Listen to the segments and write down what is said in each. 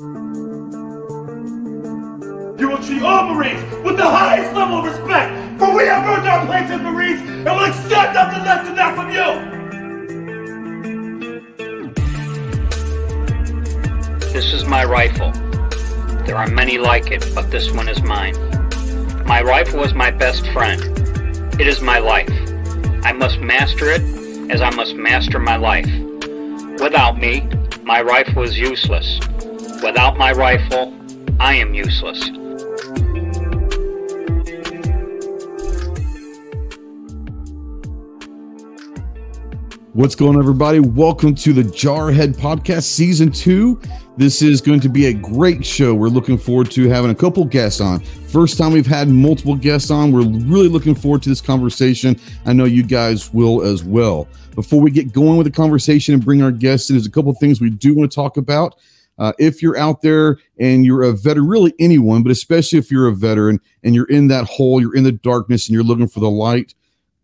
You will treat all Marines with the highest level of respect, for we have earned our place as Marines and will accept nothing less than that from you. This is my rifle. There are many like it, but this one is mine. My rifle is my best friend. It is my life. I must master it as I must master my life. Without me, my rifle is useless. Without my rifle, I am useless. What's going on, everybody? Welcome to the Jarhead Podcast Season 2. This is going to be a great show. We're looking forward to having a couple guests on. First time we've had multiple guests on. We're really looking forward to this conversation. I know you guys will as well. Before we get going with the conversation and bring our guests in, there's a couple things we do want to talk about. Uh, if you're out there and you're a veteran, really anyone, but especially if you're a veteran and you're in that hole, you're in the darkness and you're looking for the light,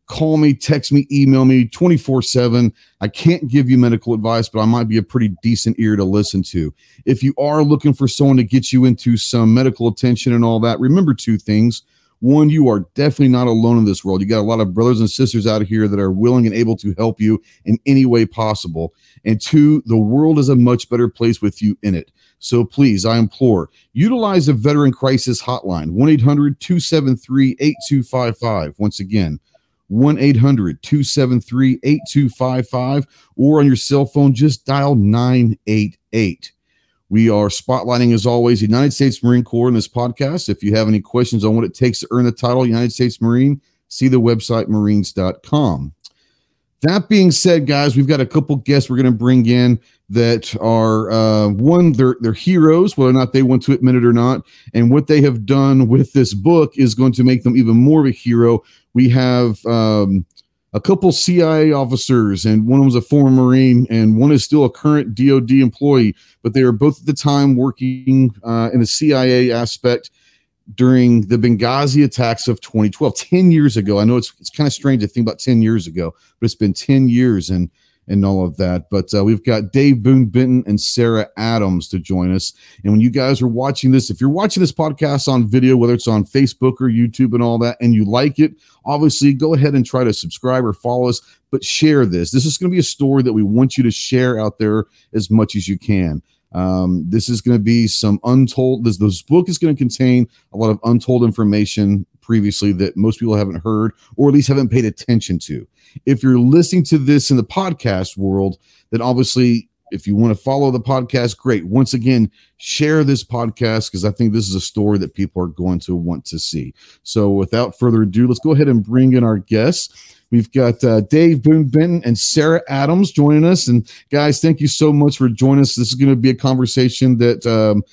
call me, text me, email me 24 7. I can't give you medical advice, but I might be a pretty decent ear to listen to. If you are looking for someone to get you into some medical attention and all that, remember two things. One, you are definitely not alone in this world. You got a lot of brothers and sisters out here that are willing and able to help you in any way possible. And two, the world is a much better place with you in it. So please, I implore, utilize the Veteran Crisis Hotline, 1 800 273 8255. Once again, 1 800 273 8255, or on your cell phone, just dial 988. We are spotlighting, as always, the United States Marine Corps in this podcast. If you have any questions on what it takes to earn the title United States Marine, see the website marines.com. That being said, guys, we've got a couple guests we're going to bring in that are uh, one, they're they're heroes, whether or not they want to admit it or not, and what they have done with this book is going to make them even more of a hero. We have um, a couple CIA officers, and one was a former Marine, and one is still a current DoD employee, but they are both at the time working uh, in the CIA aspect during the Benghazi attacks of 2012, 10 years ago. I know it's, it's kind of strange to think about 10 years ago, but it's been 10 years and and all of that. But uh, we've got Dave Boon Benton and Sarah Adams to join us. And when you guys are watching this, if you're watching this podcast on video, whether it's on Facebook or YouTube and all that, and you like it, obviously go ahead and try to subscribe or follow us, but share this. This is going to be a story that we want you to share out there as much as you can. Um, this is going to be some untold. This, this book is going to contain a lot of untold information previously that most people haven't heard or at least haven't paid attention to. If you're listening to this in the podcast world, then obviously, if you want to follow the podcast, great. Once again, share this podcast because I think this is a story that people are going to want to see. So, without further ado, let's go ahead and bring in our guests. We've got uh, Dave Boon Benton and Sarah Adams joining us. And guys, thank you so much for joining us. This is going to be a conversation that um,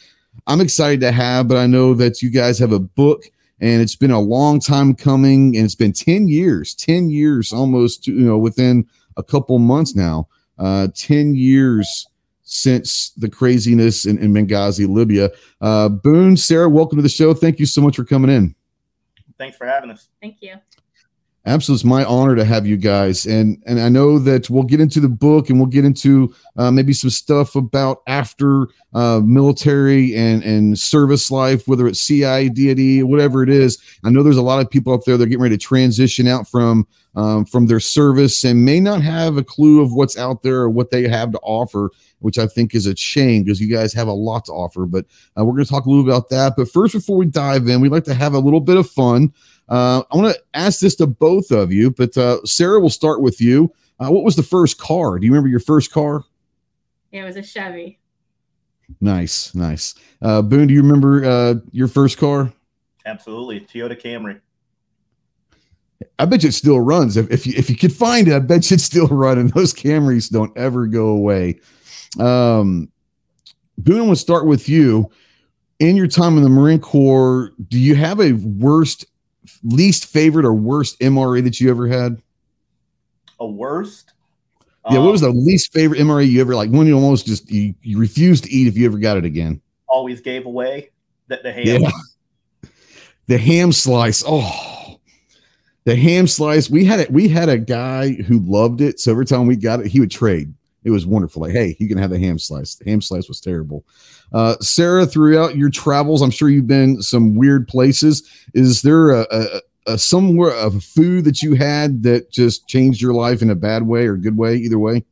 I'm excited to have, but I know that you guys have a book and it's been a long time coming and it's been 10 years 10 years almost you know within a couple months now uh 10 years since the craziness in, in benghazi libya. Uh boon sarah welcome to the show. Thank you so much for coming in. Thanks for having us. Thank you Absolutely, it's my honor to have you guys, and and I know that we'll get into the book and we'll get into uh, maybe some stuff about after uh, military and and service life, whether it's CIA, DoD, whatever it is. I know there's a lot of people out there that are getting ready to transition out from um, from their service and may not have a clue of what's out there or what they have to offer, which I think is a shame because you guys have a lot to offer. But uh, we're going to talk a little about that. But first, before we dive in, we'd like to have a little bit of fun. Uh, I want to ask this to both of you, but uh, Sarah, we'll start with you. Uh, what was the first car? Do you remember your first car? Yeah, it was a Chevy. Nice, nice. Uh, Boon, do you remember uh, your first car? Absolutely, Toyota Camry. I bet you it still runs. If, if you if you could find it, I bet you it's still running. Those Camrys don't ever go away. Um, Boon, we'll start with you. In your time in the Marine Corps, do you have a worst least favorite or worst MRE that you ever had? A worst? Yeah, um, what was the least favorite MRE you ever like? One you almost just you, you refused to eat if you ever got it again. Always gave away the, the ham. Yeah. The ham slice. Oh, the ham slice. We had it. We had a guy who loved it. So every time we got it, he would trade. It was wonderful. Like, hey, you can have the ham slice. The ham slice was terrible. Uh, Sarah, throughout your travels, I'm sure you've been some weird places. Is there a, a, a somewhere of food that you had that just changed your life in a bad way or good way? Either way.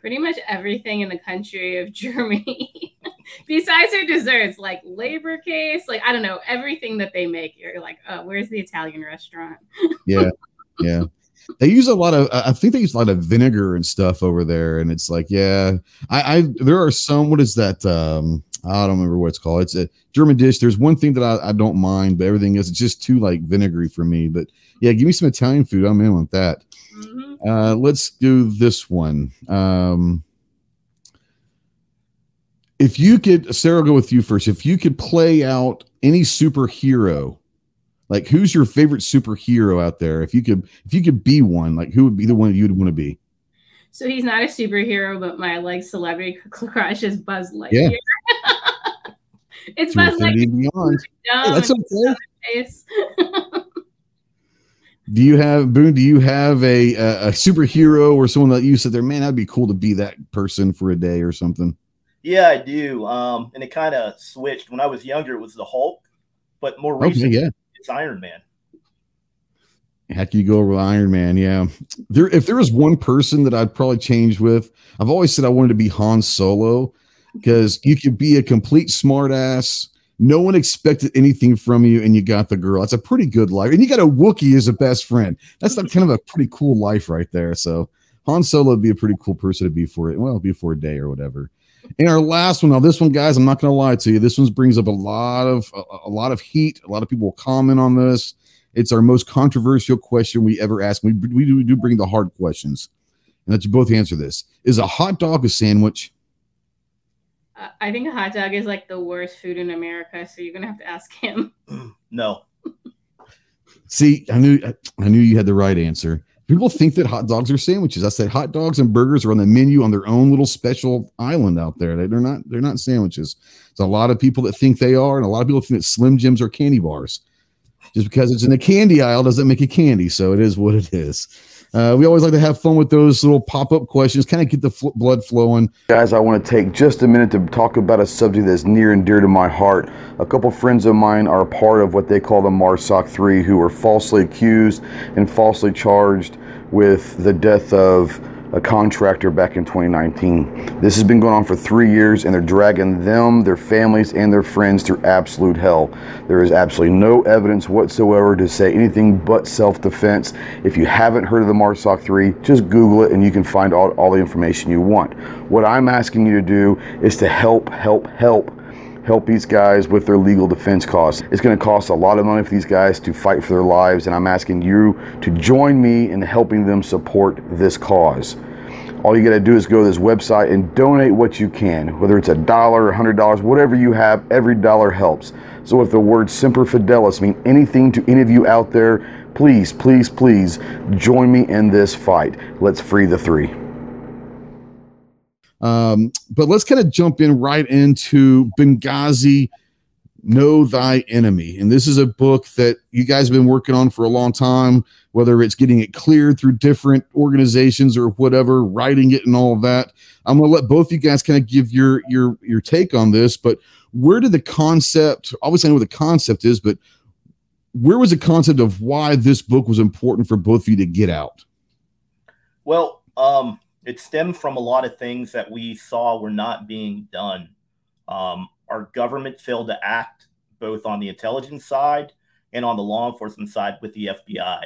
Pretty much everything in the country of Germany, besides their desserts, like labor case, like I don't know, everything that they make. You're like, oh, where's the Italian restaurant? yeah, yeah they use a lot of i think they use a lot of vinegar and stuff over there and it's like yeah. I i there are some what is that um i don't remember what it's called. It's a german dish. There's one thing that i, I don't mind but everything is it's just too like vinegary for me but yeah give me some italian food. I'm in with that. Mm-hmm. uh let's do this one. Um if you could sarah I'll go with you first. If you could play out any superhero like, who's your favorite superhero out there? If you could, if you could be one, like, who would be the one you'd want to be? So he's not a superhero, but my like celebrity crush is Buzz Lightyear. Yeah. it's Buzz Lightyear. Hey, that's okay. do you have Boon? Do you have a, a, a superhero or someone that you said there? Man, that'd be cool to be that person for a day or something. Yeah, I do. Um, and it kind of switched. When I was younger, it was the Hulk, but more recently, okay, yeah it's Iron Man. Heck, you go over with Iron Man, yeah. There, if there was one person that I'd probably change with, I've always said I wanted to be Han Solo because you could be a complete smartass. No one expected anything from you, and you got the girl. That's a pretty good life, and you got a Wookiee as a best friend. That's like kind of a pretty cool life right there. So Han Solo would be a pretty cool person to be for it. Well, be for a day or whatever. And our last one, now this one, guys, I'm not going to lie to you. This one brings up a lot of a, a, lot of heat. A lot of people will comment on this. It's our most controversial question we ever ask. We we do, we do bring the hard questions, and let you both answer this. Is a hot dog a sandwich? Uh, I think a hot dog is like the worst food in America. So you're gonna have to ask him. no. See, I knew I knew you had the right answer. People think that hot dogs are sandwiches. I said hot dogs and burgers are on the menu on their own little special island out there. They're not. They're not sandwiches. It's a lot of people that think they are, and a lot of people think that Slim Jims are candy bars. Just because it's in the candy aisle doesn't make it candy. So it is what it is. Uh, we always like to have fun with those little pop up questions, kind of get the fl- blood flowing. Guys, I want to take just a minute to talk about a subject that's near and dear to my heart. A couple friends of mine are part of what they call the MARSOC 3 who were falsely accused and falsely charged with the death of a contractor back in 2019. This has been going on for three years and they're dragging them, their families, and their friends through absolute hell. There is absolutely no evidence whatsoever to say anything but self defense. If you haven't heard of the MARSOC 3, just Google it and you can find all, all the information you want. What I'm asking you to do is to help, help, help help these guys with their legal defense costs. It's going to cost a lot of money for these guys to fight for their lives, and I'm asking you to join me in helping them support this cause. All you got to do is go to this website and donate what you can, whether it's a dollar, a hundred dollars, whatever you have, every dollar helps. So if the word Semper Fidelis mean anything to any of you out there, please, please, please join me in this fight. Let's free the three. Um, but let's kind of jump in right into Benghazi Know Thy Enemy. And this is a book that you guys have been working on for a long time, whether it's getting it cleared through different organizations or whatever, writing it and all that. I'm to let both you guys kind of give your your your take on this, but where did the concept, obviously I know what the concept is, but where was the concept of why this book was important for both of you to get out? Well, um, it stemmed from a lot of things that we saw were not being done. Um, our government failed to act both on the intelligence side and on the law enforcement side with the FBI.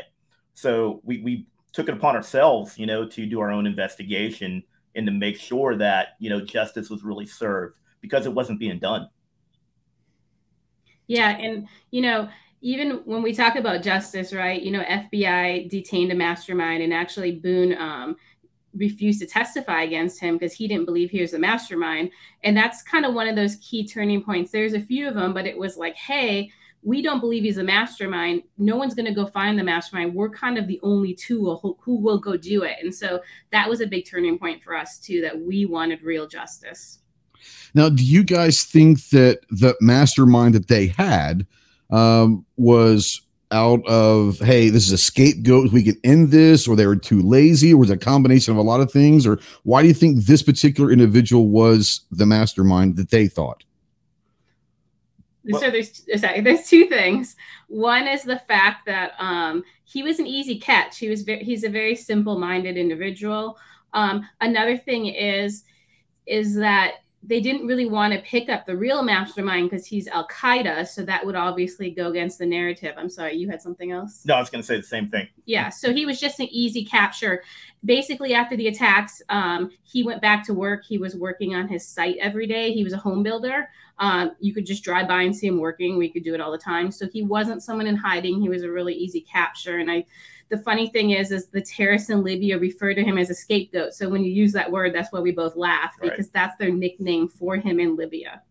So we, we took it upon ourselves, you know, to do our own investigation and to make sure that, you know, justice was really served because it wasn't being done. Yeah. And, you know, even when we talk about justice, right, you know, FBI detained a mastermind and actually Boon, um, refused to testify against him because he didn't believe he was the mastermind. And that's kind of one of those key turning points. There's a few of them, but it was like, hey, we don't believe he's a mastermind. No one's going to go find the mastermind. We're kind of the only two who, who will go do it. And so that was a big turning point for us, too, that we wanted real justice. Now, do you guys think that the mastermind that they had um, was out of hey, this is a scapegoat, we can end this, or they were too lazy, or was a combination of a lot of things, or why do you think this particular individual was the mastermind that they thought? so there's sorry, there's two things. One is the fact that um, he was an easy catch. He was very, he's a very simple-minded individual. Um, another thing is is that they didn't really want to pick up the real mastermind because he's Al Qaeda. So that would obviously go against the narrative. I'm sorry, you had something else? No, I was going to say the same thing. Yeah. So he was just an easy capture. Basically, after the attacks, um, he went back to work. He was working on his site every day. He was a home builder. Um, you could just drive by and see him working. We could do it all the time. So he wasn't someone in hiding. He was a really easy capture. And I, the funny thing is, is the terrorists in Libya refer to him as a scapegoat. So when you use that word, that's why we both laugh because right. that's their nickname for him in Libya.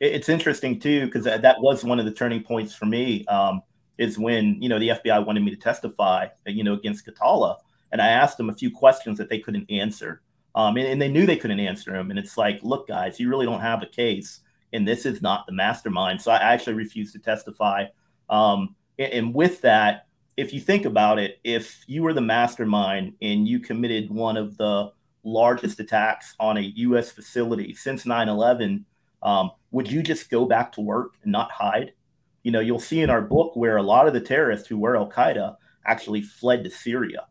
It's interesting too because that was one of the turning points for me. Um, is when you know the FBI wanted me to testify, you know, against Khatallah, and I asked them a few questions that they couldn't answer, um, and, and they knew they couldn't answer them. And it's like, look, guys, you really don't have a case, and this is not the mastermind. So I actually refused to testify. Um, and, and with that, if you think about it, if you were the mastermind and you committed one of the largest attacks on a U.S. facility since 9 11, um, would you just go back to work and not hide? You know, you'll see in our book where a lot of the terrorists who were Al Qaeda actually fled to Syria.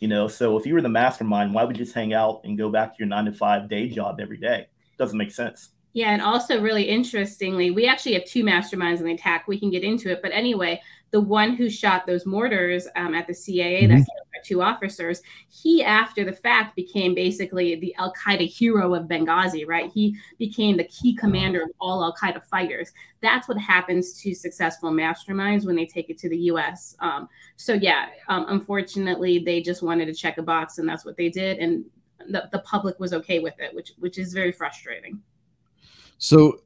You know, so if you were the mastermind, why would you just hang out and go back to your nine to five day job every day? Doesn't make sense. Yeah, and also really interestingly, we actually have two masterminds in the attack. We can get into it, but anyway, the one who shot those mortars um, at the CIA mm-hmm. that killed our two officers, he after the fact became basically the Al Qaeda hero of Benghazi, right? He became the key commander of all Al Qaeda fighters. That's what happens to successful masterminds when they take it to the U.S. Um, so yeah, um, unfortunately, they just wanted to check a box, and that's what they did, and the, the public was okay with it, which which is very frustrating. So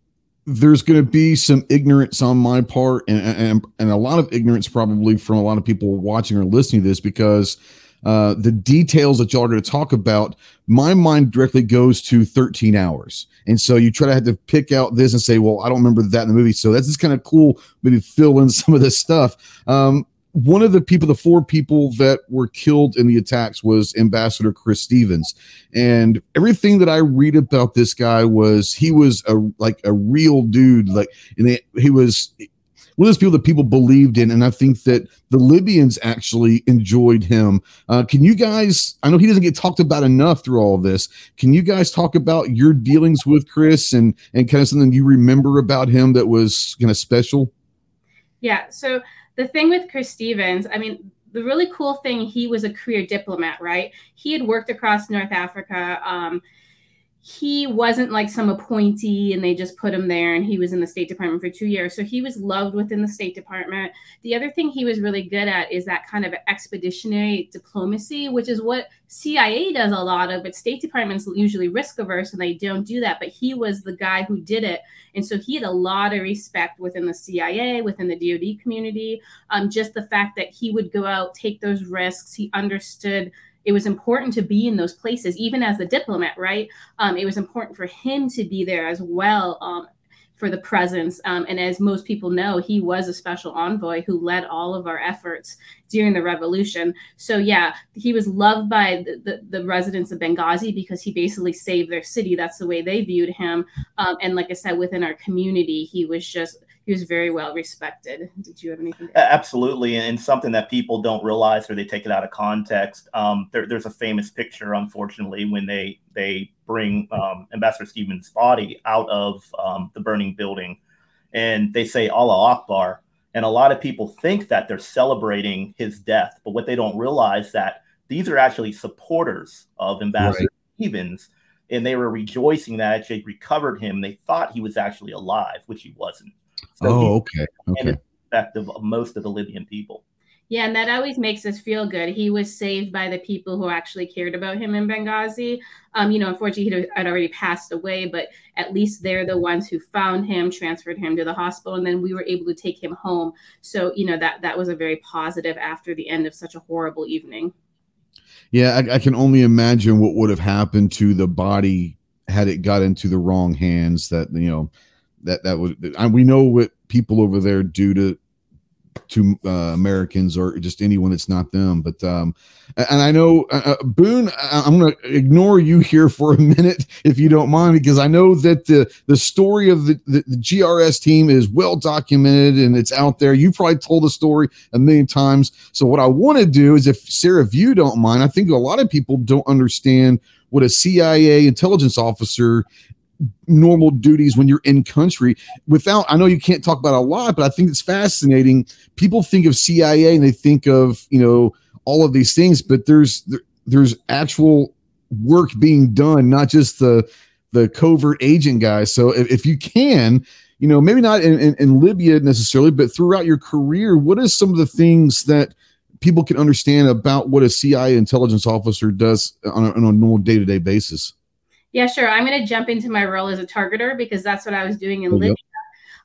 there's going to be some ignorance on my part and, and and a lot of ignorance probably from a lot of people watching or listening to this because uh, the details that y'all are going to talk about, my mind directly goes to 13 hours. And so you try to have to pick out this and say, well, I don't remember that in the movie. So that's just kind of cool. Maybe fill in some of this stuff. Um, one of the people, the four people that were killed in the attacks was Ambassador Chris Stevens. And everything that I read about this guy was he was a like a real dude. Like and they, he was one of those people that people believed in. And I think that the Libyans actually enjoyed him. Uh, can you guys, I know he doesn't get talked about enough through all this. Can you guys talk about your dealings with Chris and, and kind of something you remember about him that was kind of special? Yeah. So the thing with Chris Stevens, I mean, the really cool thing, he was a career diplomat, right? He had worked across North Africa. Um, he wasn't like some appointee and they just put him there and he was in the State Department for two years. So he was loved within the State Department. The other thing he was really good at is that kind of expeditionary diplomacy, which is what CIA does a lot of, but State Department's usually risk averse and they don't do that. But he was the guy who did it. And so he had a lot of respect within the CIA, within the DoD community. Um, just the fact that he would go out, take those risks, he understood it was important to be in those places, even as a diplomat, right? Um, it was important for him to be there as well um, for the presence. Um, and as most people know, he was a special envoy who led all of our efforts during the revolution. So, yeah, he was loved by the, the, the residents of Benghazi because he basically saved their city. That's the way they viewed him. Um, and like I said, within our community, he was just he was very well respected. Did you have anything? Absolutely, and something that people don't realize or they take it out of context. Um, there, there's a famous picture, unfortunately, when they they bring um, Ambassador Stevens' body out of um, the burning building, and they say Allah Akbar, and a lot of people think that they're celebrating his death, but what they don't realize that these are actually supporters of Ambassador right. Stevens and they were rejoicing that they recovered him. They thought he was actually alive, which he wasn't. So oh, okay. Okay. Perspective of most of the Libyan people. Yeah, and that always makes us feel good. He was saved by the people who actually cared about him in Benghazi. Um, you know, unfortunately, he had already passed away, but at least they're the ones who found him, transferred him to the hospital, and then we were able to take him home. So, you know, that that was a very positive after the end of such a horrible evening. Yeah, I, I can only imagine what would have happened to the body had it got into the wrong hands. That you know that that would and we know what people over there do to to uh, Americans or just anyone that's not them. But um, and I know uh, uh Boon, I'm going to ignore you here for a minute if you don't mind, because I know that the the story of the, the, the GRS team is well documented and it's out there. You probably told the story a million times. So what I want to do is, if Sarah, if you don't mind, I think a lot of people don't understand what a CIA intelligence officer normal duties when you're in country without i know you can't talk about a lot but i think it's fascinating. People think of cia and they think of you know all of these things but there's there's actual work being done not just the the covert agent guys. So if, if you can you know maybe not in, in, in libya necessarily but throughout your career what is some of the things that people can understand about what a cia intelligence officer does on a, on a normal day-to-day basis yeah, sure. I'm going to jump into my role as a targeter because that's what I was doing in oh, Libya.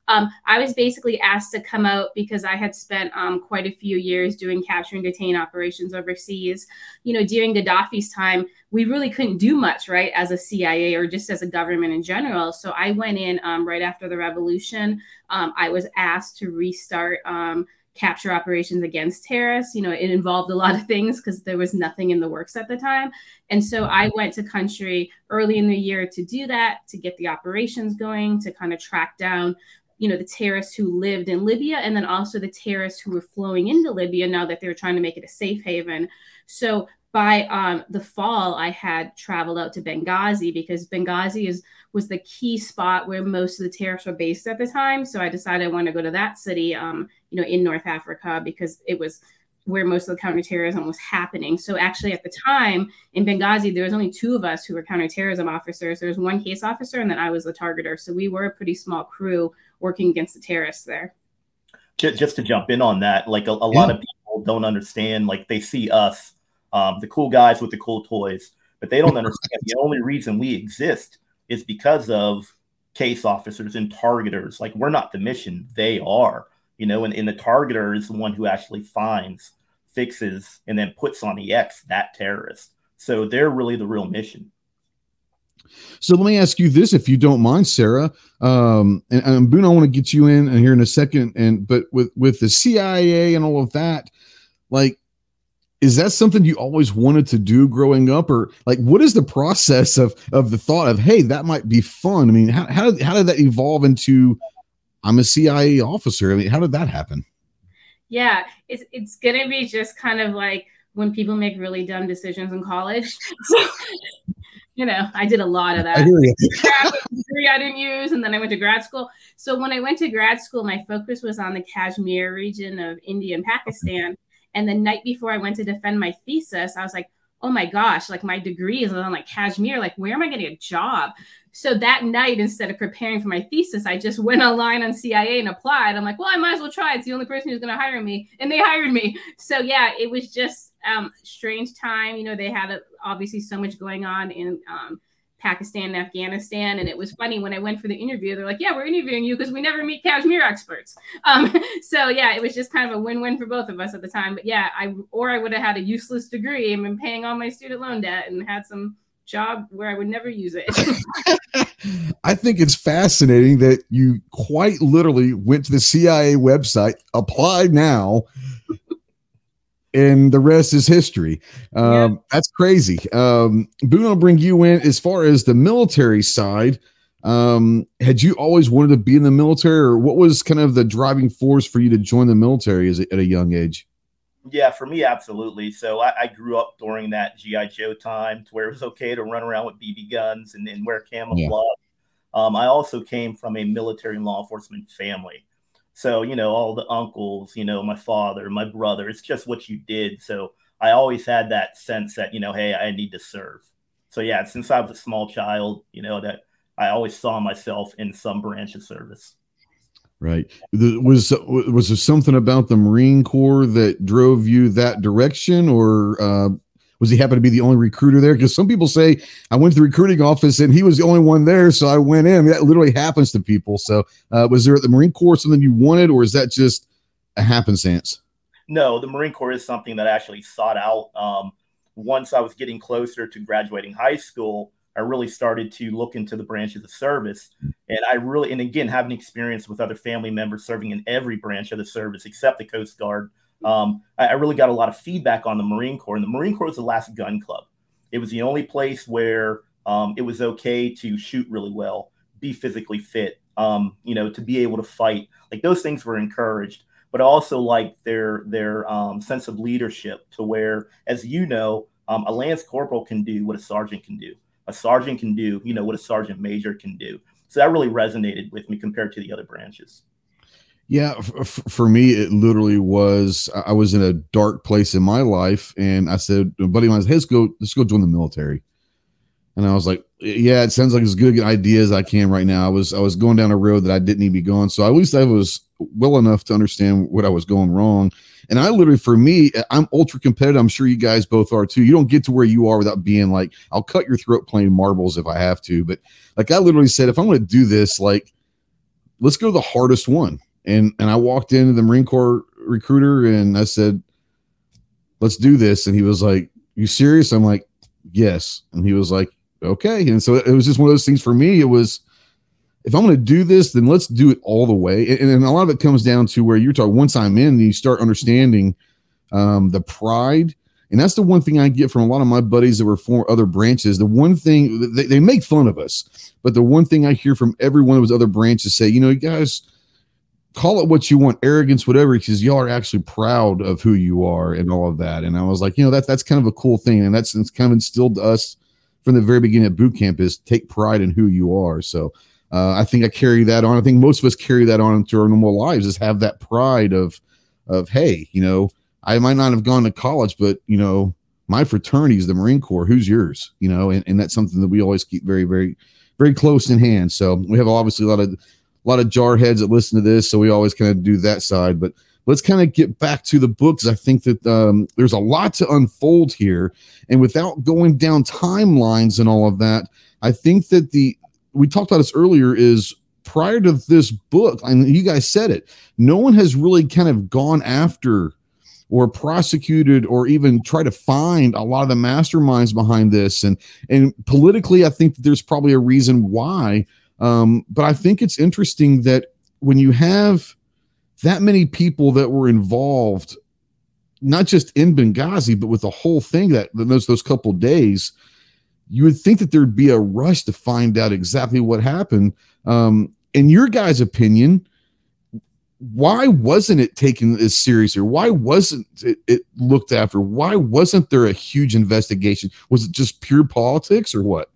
Um, I was basically asked to come out because I had spent um, quite a few years doing capture and detain operations overseas. You know, during Gaddafi's time, we really couldn't do much, right, as a CIA or just as a government in general. So I went in um, right after the revolution. Um, I was asked to restart um, capture operations against terrorists. You know, it involved a lot of things because there was nothing in the works at the time. And so I went to country early in the year to do that, to get the operations going, to kind of track down, you know, the terrorists who lived in Libya and then also the terrorists who were flowing into Libya now that they were trying to make it a safe haven. So by um, the fall, I had traveled out to Benghazi because Benghazi is was the key spot where most of the terrorists were based at the time. So I decided I wanted to go to that city, um, you know, in North Africa because it was where most of the counterterrorism was happening. So actually, at the time in Benghazi, there was only two of us who were counterterrorism officers. There was one case officer, and then I was the targeter. So we were a pretty small crew working against the terrorists there. Just to jump in on that, like a, a yeah. lot of people don't understand. Like they see us um, the cool guys with the cool toys. But they don't understand the only reason we exist is because of case officers and targeters. Like we're not the mission, they are. You know, and, and the targeter is the one who actually finds, fixes, and then puts on the X that terrorist. So they're really the real mission. So let me ask you this, if you don't mind, Sarah. Um, and, and Boon, I want to get you in here in a second. And but with with the CIA and all of that, like is that something you always wanted to do growing up or like what is the process of of the thought of hey that might be fun i mean how, how, did, how did that evolve into i'm a cia officer. I mean how did that happen? Yeah it's, it's gonna be just kind of like when people make really dumb decisions in college. You know i did a lot of that. I, I didn't use and then i went to grad school. So when i went to grad school my focus was on the kashmir region of india and pakistan. And the night before I went to defend my thesis, I was like, oh my gosh, like my degree is on like Kashmir. Like, where am I getting a job? So that night, instead of preparing for my thesis, I just went online on CIA and applied. I'm like, well, I might as well try. It's the only person who's going to hire me. And they hired me. So yeah, it was just um strange time. You know, they had a, obviously so much going on in um, Pakistan and Afghanistan. And it was funny when I went for the interview, they're like, yeah, we're interviewing you because we never meet Kashmir experts. Um, so yeah, it was just kind of a win-win for both of us at the time. But yeah, I or I would have had a useless degree and been paying all my student loan debt and had some job where I would never use it. I think it's fascinating that you quite literally went to the CIA website, applied now, and the rest is history. Um, yeah. That's crazy. Um, Boon, I'll bring you in as far as the military side. Um, had you always wanted to be in the military, or what was kind of the driving force for you to join the military as a, at a young age? Yeah, for me, absolutely. So I, I, grew up during that GI Joe time, to where it was okay to run around with BB guns and, and wear camouflage. Yeah. Um, I also came from a military and law enforcement family. So, you know, all the uncles, you know, my father, my brother, it's just what you did. So I always had that sense that, you know, hey, I need to serve. So yeah, since I was a small child, you know, that I always saw myself in some branch of service. Right. Was was there something about the Marine Corps that drove you that direction, or uh, was he happen to be the only recruiter there? Because some people say I went to the recruiting office and he was the only one there, so I went in. That literally happens to people. So, uh, was there at the Marine Corps something you wanted, or is that just a happenstance? No, the Marine Corps is something that I actually sought out. Um, once I was getting closer to graduating high school, I really started to look into the branches of service. And I really, and again, having experience with other family members serving in every branch of the service except the Coast Guard, um, I, I, really got a lot of feedback on the Marine Corps. And the Marine Corps was the last gun club. It was the only place where um, it was okay to shoot really well, be physically fit, um, you know, to be able to fight. Like those things were encouraged, but also like their their um, sense of leadership to where, as you know, um, a lance corporal can do what a sergeant can do. A sergeant can do, you know, what a sergeant major can do. So that really resonated with me compared to the other branches. Yeah, for me, it literally was. I was in a dark place in my life, and I said, "A buddy mine, let's go, let's go join the military." And I was like, "Yeah, it sounds like as good idea as I can right now." I was, I was going down a road that I didn't need to be going, so at least I was well enough to understand what I was going wrong. And I literally, for me, I'm ultra competitive. I'm sure you guys both are too. You don't get to where you are without being like, I'll cut your throat playing marbles if I have to. But like I literally said, if I'm going to do this, like, let's go the hardest one. And and I walked into the Marine Corps recruiter and I said, let's do this. And he was like, you serious? I'm like, yes. And he was like, okay. And so it was just one of those things for me. It was if I'm going to do this, then let's do it all the way. And, and, a lot of it comes down to where you're talking. Once I'm in, you start understanding um, the pride, and that's the one thing I get from a lot of my buddies that were from other branches. The one thing they, they make fun of us, but the one thing I hear from every one of those other branches say, you know, you guys call it what you want, arrogance, whatever, because y'all are actually proud of who you are and all of that. And I was like, you know, that's that's kind of a cool thing, and that's it's kind of instilled to us from the very beginning of boot camp is take pride in who you are. So uh, I think I carry that on. I think most of us carry that on into our normal lives is have that pride of, of hey, you know, I might not have gone to college, but you know, my fraternity is the Marine Corps. Who's yours? You know, and, and that's something that we always keep very, very, very close in hand. So we have obviously a lot of a lot of jar heads that listen to this, so we always kind of do that side. But let's kind of get back to the books. I think that um, there's a lot to unfold here, and without going down timelines and all of that, I think that the we talked about this earlier is prior to this book, and you guys said it, no one has really kind of gone after or prosecuted or even try to find a lot of the masterminds behind this. And and politically, I think that there's probably a reason why. Um, but I think it's interesting that when you have that many people that were involved, not just in Benghazi, but with the whole thing that those those couple days, you would think that there'd be a rush to find out exactly what happened. Um, in your guys' opinion, why wasn't it taken as seriously? Why wasn't it, it, looked after? Why wasn't there a huge investigation? Was it just pure politics or what?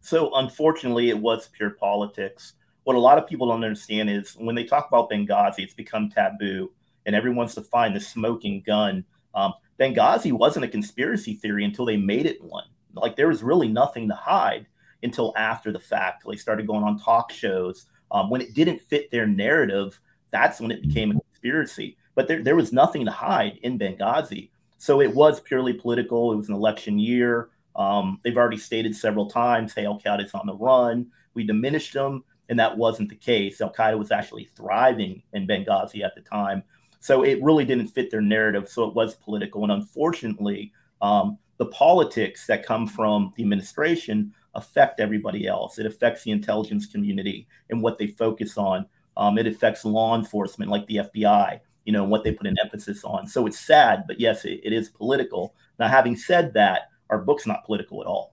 So, unfortunately, it was pure politics. What a lot of people don't understand is when they talk about Benghazi, it's become taboo, and everyone's find the smoking gun. Um, Benghazi wasn't a conspiracy theory until they made it one. Like there was really nothing to hide until after the fact. They started going on talk shows. Um, when it didn't fit their narrative, that's when it became a conspiracy. But there, there was nothing to hide in Benghazi. So it was purely political. It was an election year. Um, they've already stated several times, hey, Al Qaeda is on the run. We diminished them, and that wasn't the case. Al Qaeda was actually thriving in Benghazi at the time. So it really didn't fit their narrative. So it was political. And unfortunately, um, the politics that come from the administration affect everybody else. It affects the intelligence community and what they focus on. Um, it affects law enforcement, like the FBI, you know, what they put an emphasis on. So it's sad, but yes, it, it is political. Now, having said that, our book's not political at all.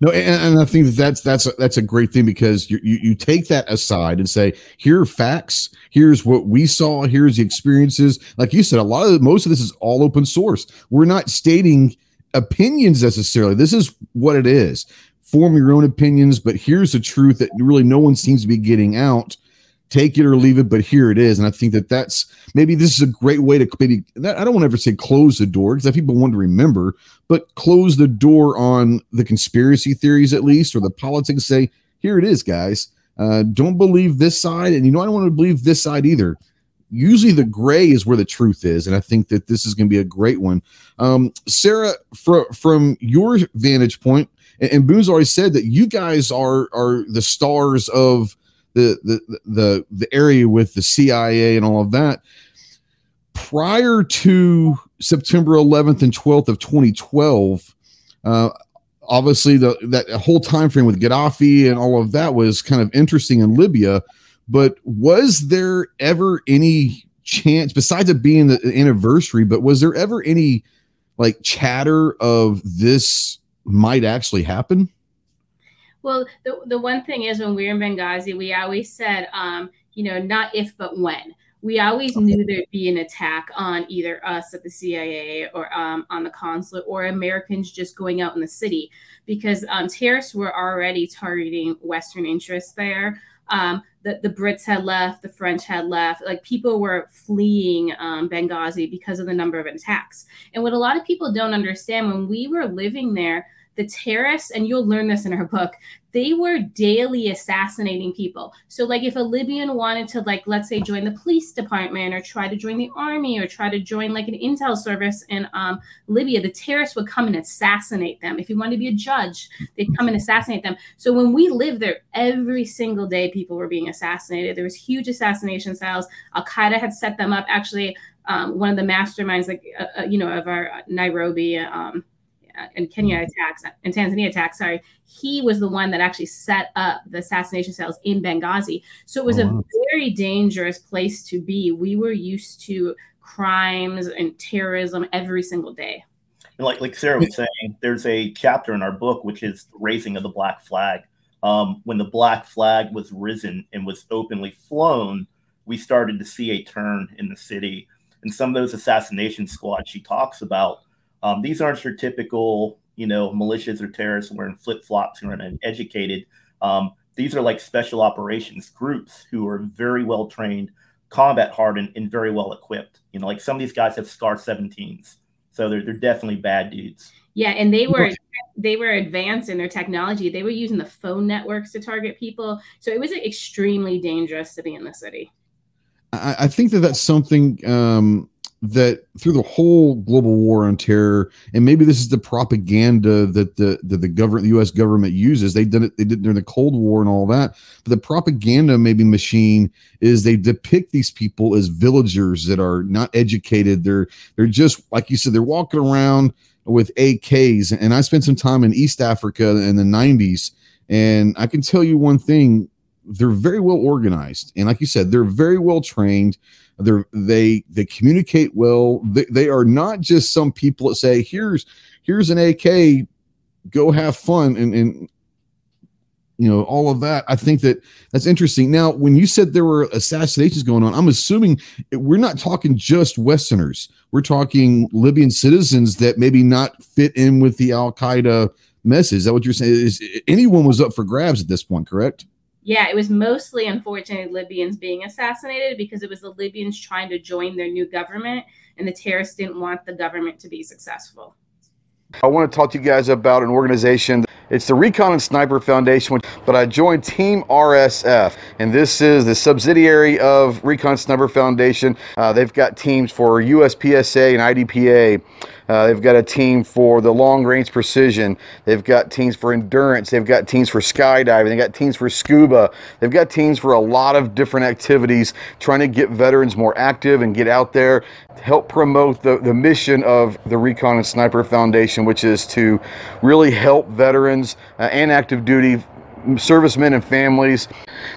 No, and, and, I think that that's that's a, that's a great thing because you, you you take that aside and say, here are facts. Here's what we saw. Here's the experiences. Like you said, a lot of most of this is all open source. We're not stating opinions necessarily. This is what it is. Form your own opinions, but here's the truth that really no one seems to be getting out take it or leave it, but here it is. And I think that that's maybe this is a great way to maybe that, I don't want to ever say close the door because people want to remember, but close the door on the conspiracy theories at least or the politics. Say here it is, guys. Uh, don't believe this side, and you know I don't want to believe this side either. Usually the gray is where the truth is, and I think that this is going to be a great one. Um, Sarah, from from your vantage point, and, and Boon's already said that you guys are are the stars of the the the the area with the CIA and all of that prior to September 11th and 12th of 2012 uh, obviously the that whole time frame with Gaddafi and all of that was kind of interesting in Libya. But was there ever any chance, besides it being the anniversary, but was there ever any like chatter of this might actually happen? Well, the, the one thing is when we were in Benghazi, we always said, um, you know, not if, but when. We always knew there'd be an attack on either us at the CIA or um, on the consulate or Americans just going out in the city because um, terrorists were already targeting Western interests there. Um, the, the Brits had left, the French had left. Like people were fleeing um, Benghazi because of the number of attacks. And what a lot of people don't understand when we were living there, the terrorists, and you'll learn this in her book, they were daily assassinating people. So, like, if a Libyan wanted to, like, let's say, join the police department or try to join the army or try to join, like, an intel service in um, Libya, the terrorists would come and assassinate them. If you wanted to be a judge, they'd come and assassinate them. So, when we lived there, every single day, people were being assassinated. There was huge assassination cells. Al Qaeda had set them up. Actually, um, one of the masterminds, like, uh, uh, you know, of our Nairobi. Um, and Kenya mm-hmm. attacks and Tanzania attacks, sorry, he was the one that actually set up the assassination cells in Benghazi. So it was oh, wow. a very dangerous place to be. We were used to crimes and terrorism every single day. Like like Sarah was saying, there's a chapter in our book which is the raising of the black flag. Um, when the black flag was risen and was openly flown, we started to see a turn in the city. And some of those assassination squads she talks about um, these aren't your typical, you know, militias or terrorists wearing flip flops and uneducated. Um, these are like special operations groups who are very well trained, combat hardened, and very well equipped. You know, like some of these guys have SCAR 17s, so they're they're definitely bad dudes. Yeah, and they were they were advanced in their technology. They were using the phone networks to target people, so it was extremely dangerous to be in the city. I, I think that that's something um, that through the whole global war on terror, and maybe this is the propaganda that the that the government, the U.S. government uses. They did it. They did it during the Cold War and all that. But the propaganda, maybe machine, is they depict these people as villagers that are not educated. They're they're just like you said. They're walking around with AKs. And I spent some time in East Africa in the '90s, and I can tell you one thing: they're very well organized, and like you said, they're very well trained they they they communicate well. They, they are not just some people that say, "Here's here's an AK, go have fun," and and you know all of that. I think that that's interesting. Now, when you said there were assassinations going on, I'm assuming we're not talking just Westerners. We're talking Libyan citizens that maybe not fit in with the Al Qaeda message. Is that what you're saying? Is anyone was up for grabs at this point? Correct yeah, it was mostly unfortunately Libyans being assassinated because it was the Libyans trying to join their new government, and the terrorists didn't want the government to be successful. I want to talk to you guys about an organization. It's the Recon and Sniper Foundation, but I joined Team RSF, and this is the subsidiary of Recon Sniper Foundation. Uh, they've got teams for USPSA and IDPA. Uh, they've got a team for the long range precision. They've got teams for endurance. They've got teams for skydiving. They've got teams for scuba. They've got teams for a lot of different activities trying to get veterans more active and get out there to help promote the, the mission of the Recon and Sniper Foundation, which is to really help veterans uh, and active duty servicemen and families.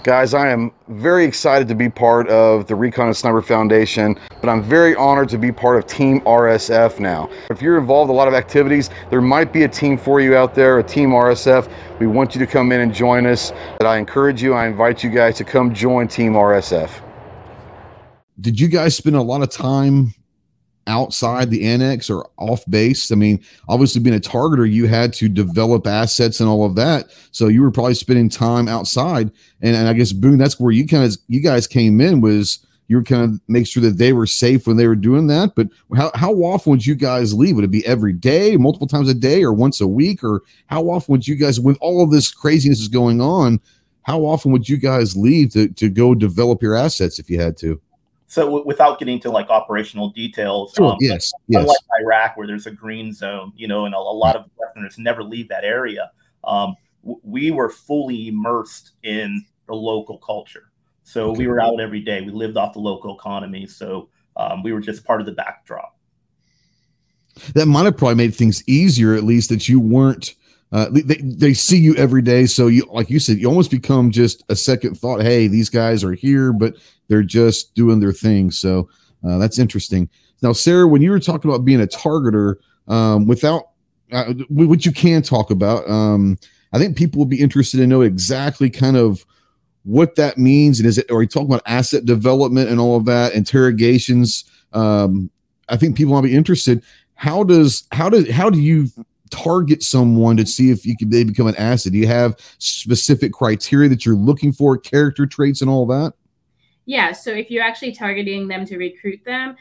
Guys, I am very excited to be part of the Recon and Sniper Foundation, but I'm very honored to be part of Team RSF now. If you're involved in a lot of activities, there might be a team for you out there, a Team RSF. We want you to come in and join us. But I encourage you, I invite you guys to come join Team RSF. Did you guys spend a lot of time outside the annex or off base. I mean, obviously being a targeter, you had to develop assets and all of that. So you were probably spending time outside. And, and I guess Boon, that's where you kind of you guys came in was you were kind of make sure that they were safe when they were doing that. But how, how often would you guys leave? Would it be every day, multiple times a day, or once a week? Or how often would you guys, with all of this craziness is going on, how often would you guys leave to, to go develop your assets if you had to? So w- without getting to like operational details, sure, um, yes, yes. Unlike Iraq, where there's a green zone, you know, and a, a lot of Westerners never leave that area. Um, w- we were fully immersed in the local culture, so okay. we were out every day. We lived off the local economy, so um, we were just part of the backdrop. That might have probably made things easier, at least that you weren't uh, they, they see you every day. So you, like you said, you almost become just a second thought. Hey, these guys are here, but they're just doing their thing. So uh, that's interesting. Now, Sarah, when you were talking about being a targeter, um, without uh, what you can talk about, um, I think people will be interested to know exactly kind of what that means. And is it, are you talking about asset development and all of that, interrogations? Um, I think people will be interested. How does how does how do you target someone to see if you can they become an asset? Do you have specific criteria that you're looking for, character traits, and all that? Yeah. So if you're actually targeting them to recruit them,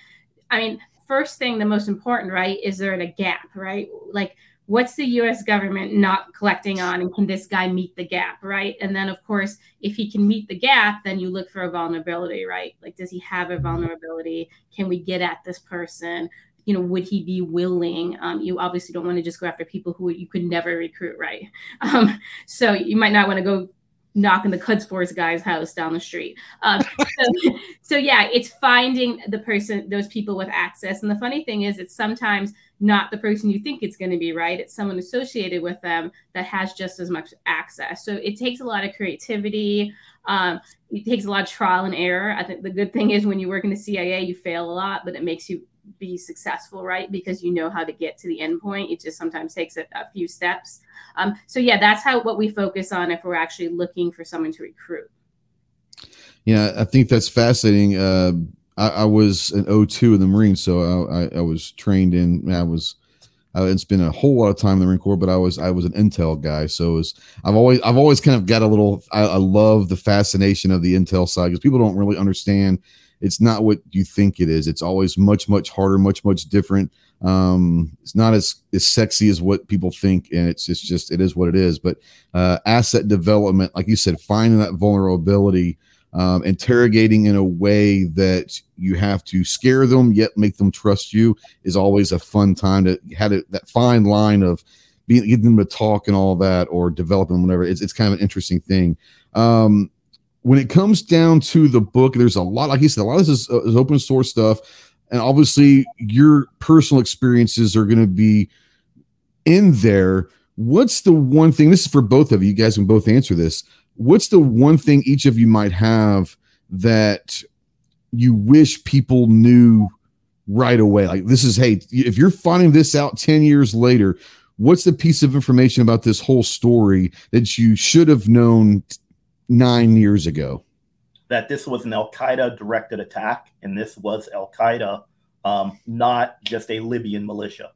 I mean, first thing, the most important, right, is there a gap, right? Like what's the US government not collecting on and can this guy meet the gap, right? And then of course, if he can meet the gap, then you look for a vulnerability, right? Like does he have a vulnerability? Can we get at this person? You know, would he be willing? Um, you obviously don't want to just go after people who you could never recruit, right? Um, so you might not want to go knocking the Quds Force guy's house down the street. Um, so, so, yeah, it's finding the person, those people with access. And the funny thing is, it's sometimes not the person you think it's going to be, right? It's someone associated with them that has just as much access. So it takes a lot of creativity. Um, it takes a lot of trial and error. I think the good thing is when you work in the CIA, you fail a lot, but it makes you be successful, right? Because you know how to get to the end point. It just sometimes takes a, a few steps. Um, so yeah, that's how what we focus on if we're actually looking for someone to recruit. Yeah, I think that's fascinating. Uh, I, I, was an O2 in the Marines, so I, I, I was trained in. I was. I spent a whole lot of time in the Marine Corps, but I was I was an intel guy, so was, I've always I've always kind of got a little. I, I love the fascination of the intel side because people don't really understand it's not what you think it is. It's always much, much harder, much, much different. Um, it's not as, as sexy as what people think, and it's, it's just it is what it is. But uh, asset development, like you said, finding that vulnerability, um, interrogating in a way that you have to scare them yet make them trust you is always a fun time to have that fine line of being getting them to talk and all that or developing whatever. It's, it's kind of an interesting thing. Um, when it comes down to the book, there's a lot, like you said, a lot of this is, uh, is open source stuff. And obviously, your personal experiences are going to be in there. What's the one thing? This is for both of you. You guys can both answer this. What's the one thing each of you might have that you wish people knew right away? Like, this is, hey, if you're finding this out 10 years later, what's the piece of information about this whole story that you should have known nine years ago? That this was an Al Qaeda directed attack, and this was Al Qaeda, um, not just a Libyan militia.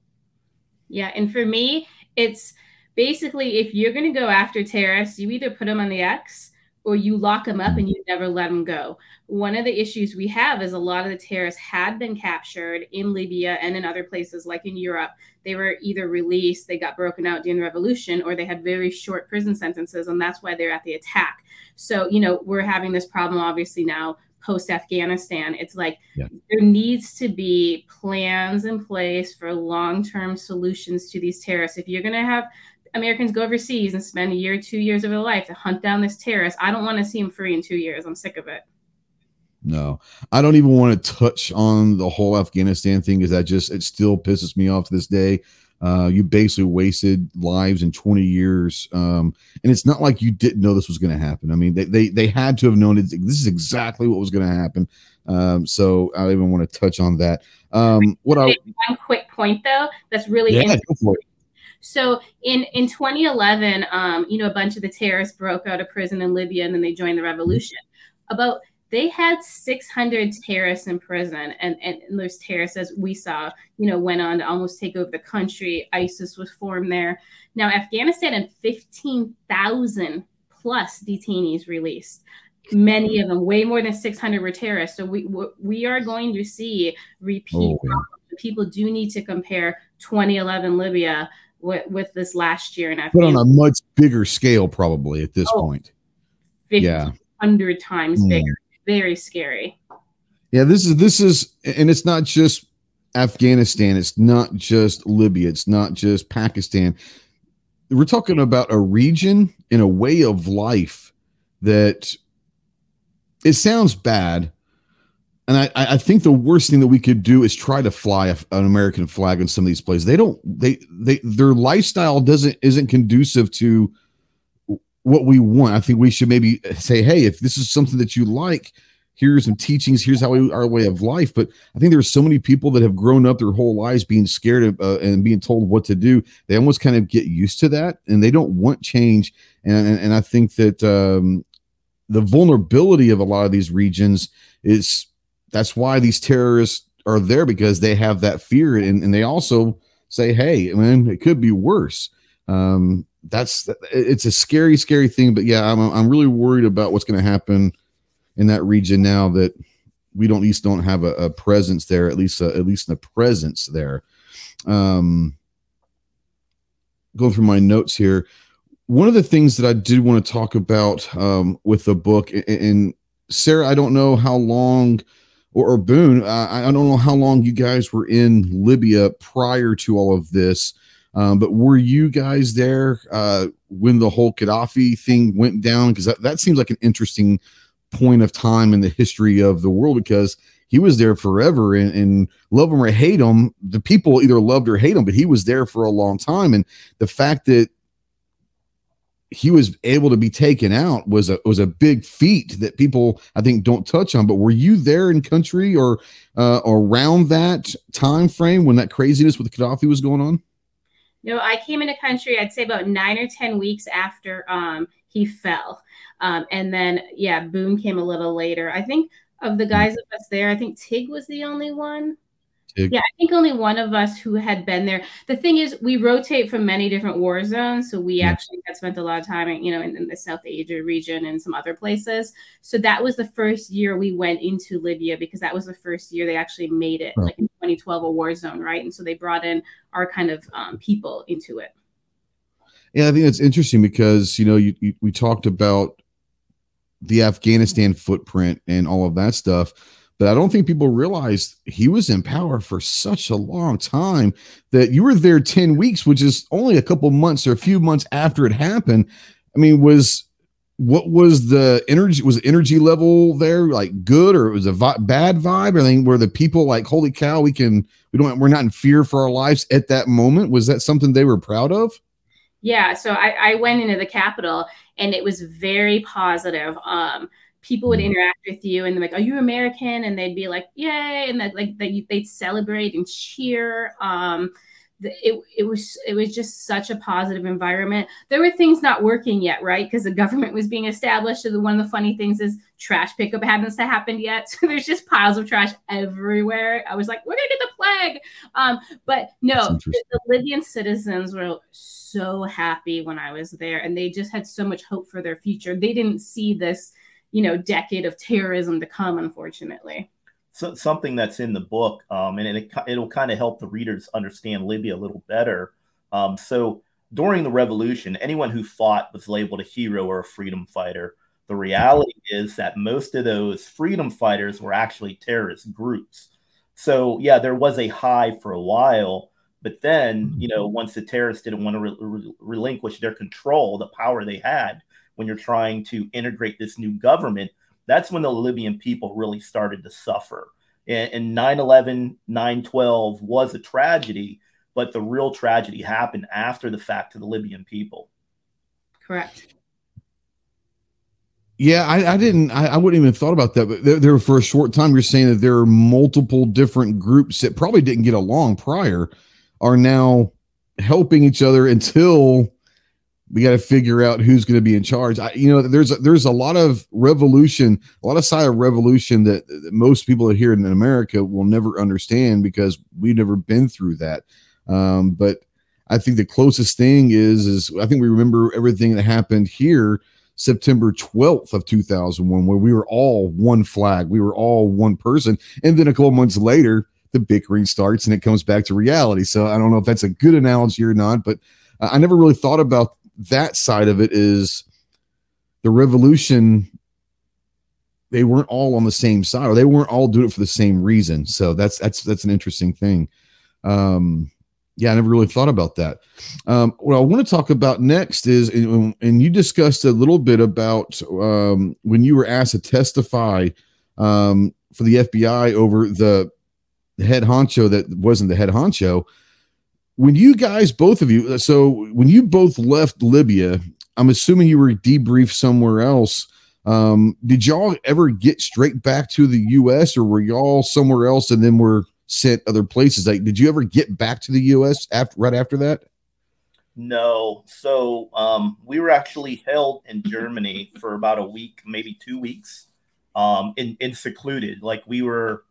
Yeah, and for me, it's basically if you're going to go after terrorists, you either put them on the X or you lock them up and you mm-hmm. never let them go. One of the issues we have is a lot of the terrorists had been captured in Libya and in other places like in Europe. They were either released, they got broken out during the revolution, or they had very short prison sentences, and that's why they're at the attack. So, you know, we're having this problem obviously now post Afghanistan. It's like yeah. there needs to be plans in place for long term solutions to these terrorists. If you're going to have Americans go overseas and spend a year, two years of their life to hunt down this terrorist. I don't want to see him free in two years. I'm sick of it. No, I don't even want to touch on the whole Afghanistan thing because that just it still pisses me off to this day. Uh, you basically wasted lives in 20 years, um, and it's not like you didn't know this was going to happen. I mean, they, they they had to have known it. This is exactly what was going to happen. Um, so I don't even want to touch on that. Um, what I one quick point though that's really yeah, interesting so in in 2011, um, you know, a bunch of the terrorists broke out of prison in Libya and then they joined the revolution. About they had 600 terrorists in prison, and, and, those terrorists, as we saw, you know, went on to almost take over the country. ISIS was formed there. Now, Afghanistan had 15,000 plus detainees released many of them way more than 600 were terrorists so we we are going to see repeat oh, people do need to compare 2011 libya with, with this last year in Afghanistan. But on a much bigger scale, probably at this oh, point. 50, yeah. 100 times mm. bigger. Very scary. Yeah, this is this is and it's not just Afghanistan, it's not just Libya, it's not just Pakistan. We're talking about a region and a way of life that it sounds bad. And I, I think the worst thing that we could do is try to fly a, an American flag in some of these places. They don't. They they their lifestyle doesn't isn't conducive to what we want. I think we should maybe say, hey, if this is something that you like, here's some teachings. Here's how we our way of life. But I think there's so many people that have grown up their whole lives being scared of uh, and being told what to do. They almost kind of get used to that, and they don't want change. And and, and I think that um, the vulnerability of a lot of these regions is that's why these terrorists are there because they have that fear and, and they also say hey man it could be worse. Um, that's it's a scary scary thing but yeah i'm, I'm really worried about what's going to happen in that region now that we don't at least don't have a, a presence there at least at least a presence there. Um going through my notes here one of the things that i did want to talk about um with the book and, and sarah i don't know how long or, or Boon, uh, I don't know how long you guys were in Libya prior to all of this, um, but were you guys there uh, when the whole Gaddafi thing went down? Because that, that seems like an interesting point of time in the history of the world because he was there forever and, and love him or hate him, the people either loved or hate him, but he was there for a long time. And the fact that he was able to be taken out was a was a big feat that people I think don't touch on. But were you there in country or uh, around that time frame when that craziness with Gaddafi was going on? No, I came into country. I'd say about nine or ten weeks after um, he fell, um, and then yeah, Boon came a little later. I think of the guys of us there, I think Tig was the only one yeah, I think only one of us who had been there. The thing is, we rotate from many different war zones, so we yeah. actually had spent a lot of time, you know, in, in, the South Asia region and some other places. So that was the first year we went into Libya because that was the first year they actually made it, like in 2012, a war zone, right? And so they brought in our kind of um, people into it. Yeah, I think that's interesting because you know you, you we talked about the Afghanistan footprint and all of that stuff but I don't think people realized he was in power for such a long time that you were there 10 weeks, which is only a couple months or a few months after it happened. I mean, was what was the energy was the energy level there like good or it was a vi- bad vibe? Or think were the people like holy cow we can we don't we're not in fear for our lives at that moment. Was that something they were proud of? Yeah so i, I went into the capitol and it was very positive. Um people would mm-hmm. interact with you and they're like, "Are you American?" And they'd be like, "Yay!" And that like that they'd celebrate and cheer. Um, it, it was it was just such a positive environment. There were things not working yet, right? Because the government was being established. So one of the funny things is trash pickup hadn't happened yet. So there's just piles of trash everywhere. I was like, we're gonna get the plague. Um, but no, the, the Libyan citizens were so happy when I was there, and they just had so much hope for their future. They didn't see this you know decade of terrorism to come unfortunately. So, something that's in the book um, and it, it'll kind of help the readers understand libya a little better. Um, so during the revolution anyone who fought was labeled a hero or a freedom fighter. The reality is that most of those freedom fighters were actually terrorist groups. So yeah there was a high for a while but then you know once the terrorists didn't want to re- relinquish their control the power they had when you're trying to integrate this new government, that's when the Libyan people really started to suffer. And, 9 11, 9 12 was a tragedy, but the real tragedy happened after the fact to the Libyan people. Correct. Yeah, I, I didn't. I, I, wouldn't even thought about that. But there, there, for a short time, you're saying that there are multiple different groups that probably didn't get along prior, are now helping each other until we got to figure out who's going to be in charge. I, you know, there's a, there's a lot of revolution, a lot of side of revolution that, that most people here in America will never understand because we've never been through that. Um, but I think the closest thing is is I think we remember everything that happened here September 12th of 2001 where we were all one flag, we were all one person, and then a couple months later the bickering starts and it comes back to reality. So I don't know if that's a good analogy or not, but I never really thought about that side of it is the revolution they weren't all on the same side or they weren't all doing it for the same reason so that's that's that's an interesting thing um yeah i never really thought about that um what i want to talk about next is and you discussed a little bit about um when you were asked to testify um for the FBI over the, the head honcho that wasn't the head honcho. When you guys, both of you, so when you both left Libya, I'm assuming you were debriefed somewhere else. Um, did y'all ever get straight back to the U.S. or were y'all somewhere else and then were sent other places? Like, did you ever get back to the U.S. after right after that? No. So um, we were actually held in Germany for about a week, maybe two weeks, um, in, in secluded. Like we were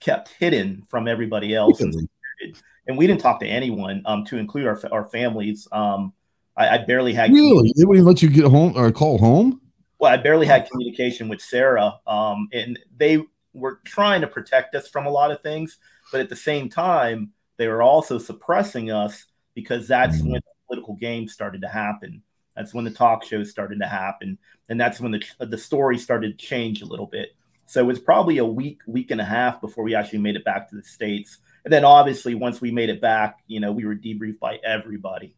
kept hidden from everybody else. And, and we didn't talk to anyone um, to include our, our families. Um, I, I barely had. Really? They wouldn't let you get home or call home? Well, I barely had communication with Sarah. Um, and they were trying to protect us from a lot of things. But at the same time, they were also suppressing us because that's mm-hmm. when political games started to happen. That's when the talk shows started to happen, and that's when the the story started to change a little bit. So it was probably a week, week and a half before we actually made it back to the states. And then obviously, once we made it back, you know, we were debriefed by everybody.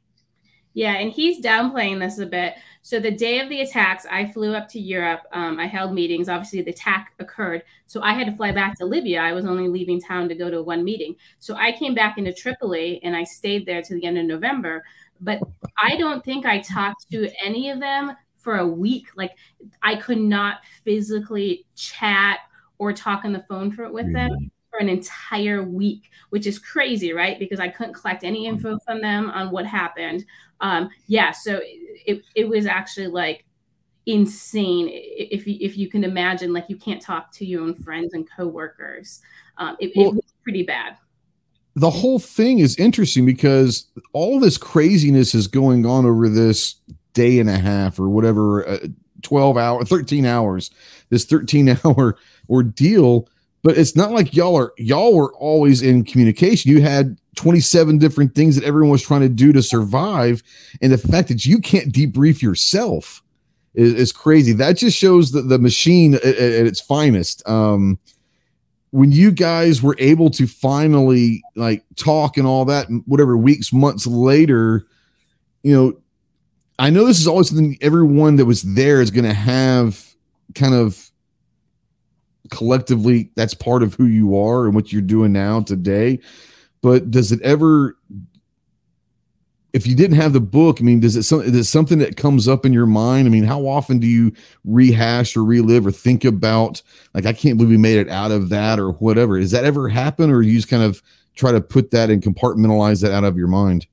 Yeah, and he's downplaying this a bit. So the day of the attacks, I flew up to Europe. Um, I held meetings. Obviously, the attack occurred, so I had to fly back to Libya. I was only leaving town to go to one meeting. So I came back into Tripoli and I stayed there to the end of November but I don't think I talked to any of them for a week. Like I could not physically chat or talk on the phone for with them for an entire week, which is crazy, right? Because I couldn't collect any info from them on what happened. Um, yeah, so it, it was actually like insane if you, if you can imagine like you can't talk to your own friends and coworkers. Um, it, well, it was pretty bad the whole thing is interesting because all this craziness is going on over this day and a half or whatever uh, 12 hour 13 hours this 13 hour ordeal but it's not like y'all are y'all were always in communication. You had 27 different things that everyone was trying to do to survive. And the fact that you can't debrief yourself is, is crazy. That just shows the, the machine at, at its finest. Um when you guys were able to finally like talk and all that whatever weeks months later you know i know this is always something everyone that was there is going to have kind of collectively that's part of who you are and what you're doing now today but does it ever if you didn't have the book, I mean, does it some is it something that comes up in your mind? I mean, how often do you rehash or relive or think about like I can't believe we made it out of that or whatever? Does that ever happen, or you just kind of try to put that and compartmentalize that out of your mind?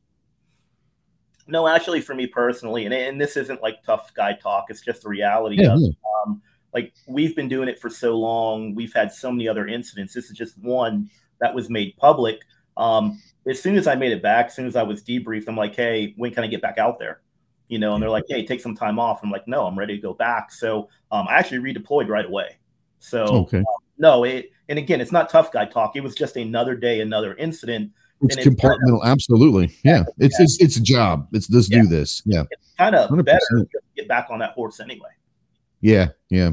No, actually, for me personally, and, and this isn't like tough guy talk. It's just the reality yeah, of yeah. Um, like we've been doing it for so long. We've had so many other incidents. This is just one that was made public. Um, as soon as I made it back, as soon as I was debriefed, I'm like, hey, when can I get back out there? You know, and they're like, hey, take some time off. I'm like, no, I'm ready to go back. So um, I actually redeployed right away. So okay. Um, no, it and again, it's not tough guy talk. It was just another day, another incident. It's compartmental, kind of, absolutely. Yeah, it's yeah. it's it's a job. It's let's yeah. do this. Yeah, it's kind of 100%. better to get back on that horse anyway. Yeah, yeah.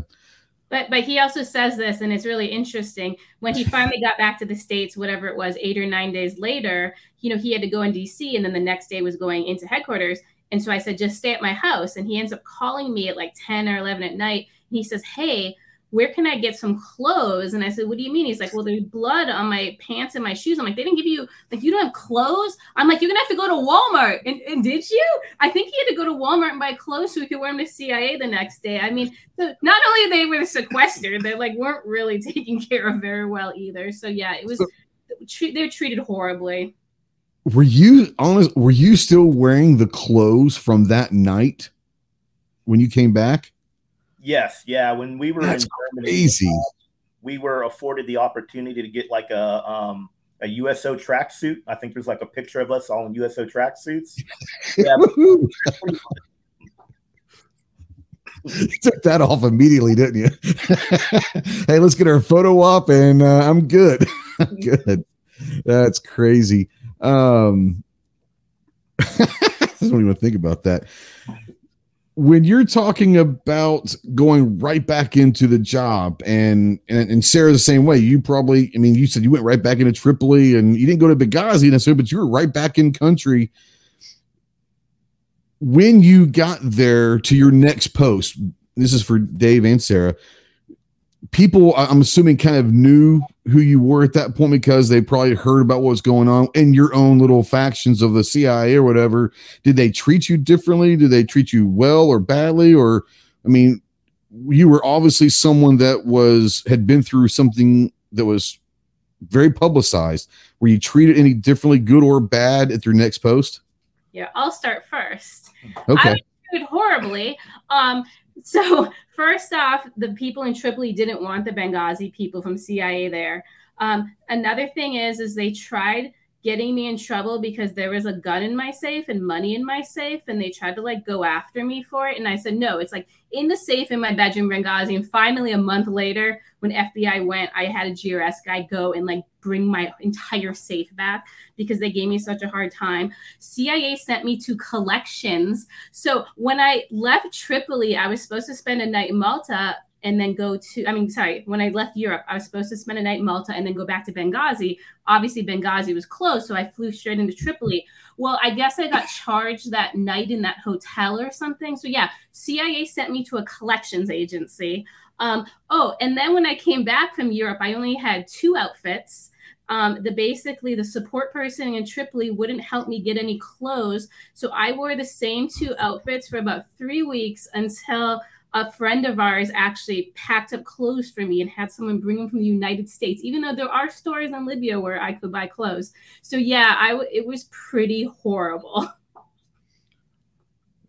But but he also says this, and it's really interesting. When he finally got back to the states, whatever it was, eight or nine days later, you know, he had to go in D.C. and then the next day was going into headquarters. And so I said, just stay at my house. And he ends up calling me at like ten or eleven at night. And he says, Hey, where can I get some clothes? And I said, what do you mean? He's like, well, there's blood on my pants and my shoes. I'm like, they didn't give you, like, you don't have clothes? I'm like, you're going to have to go to Walmart. And, and did you? I think he had to go to Walmart and buy clothes so he could wear them to CIA the next day. I mean, so not only they were sequestered, they like weren't really taken care of very well either. So yeah, it was, they're treated horribly. Were you honest? Were you still wearing the clothes from that night when you came back? Yes, yeah. When we were That's in Germany, crazy. Uh, we were afforded the opportunity to get like a um, a USO tracksuit. I think there's like a picture of us all in USO tracksuits. Yeah. took that off immediately, didn't you? hey, let's get our photo up, and uh, I'm good. I'm good. That's crazy. Um, I don't even think about that when you're talking about going right back into the job and, and and Sarah the same way, you probably I mean you said you went right back into Tripoli and you didn't go to Benghazi necessarily, but you were right back in country. When you got there to your next post, this is for Dave and Sarah. people i'm assuming kind of knew who you were at that point because they probably heard about what was going on in your own little factions of the cia or whatever. Did they treat you differently? Did they treat you well or badly? Or i mean you were obviously someone that was had been through something that was very publicized. Were you treated any differently good or bad at your next post? Yeah i'll start first. Okay. I was treated horribly. Um so first off, the people in Tripoli didn't want the Benghazi people from CIA there. Um, another thing is, is they tried getting me in trouble because there was a gun in my safe and money in my safe, and they tried to like go after me for it. And I said, no, it's like in the safe in my bedroom, Benghazi. And finally, a month later, when FBI went, I had a GRS guy go and like bring my entire safe back because they gave me such a hard time. CIA sent me to collections. So when I left Tripoli, I was supposed to spend a night in Malta and then go to i mean sorry when i left europe i was supposed to spend a night in malta and then go back to benghazi. Obviously benghazi was closed so i flew straight into tripoli. Well i guess i got charged that night in that hotel or something. So yeah cia sent me to a collections agency. Um, oh and then when i came back from europe i only had two outfits. Um, the basically the support person in Tripoli wouldn't help me get any clothes. So I wore the same two outfits for about three weeks until a friend of ours actually packed up clothes for me and had someone bring them from the United States, even though there are stores in Libya where I could buy clothes. So yeah, I w- it was pretty horrible.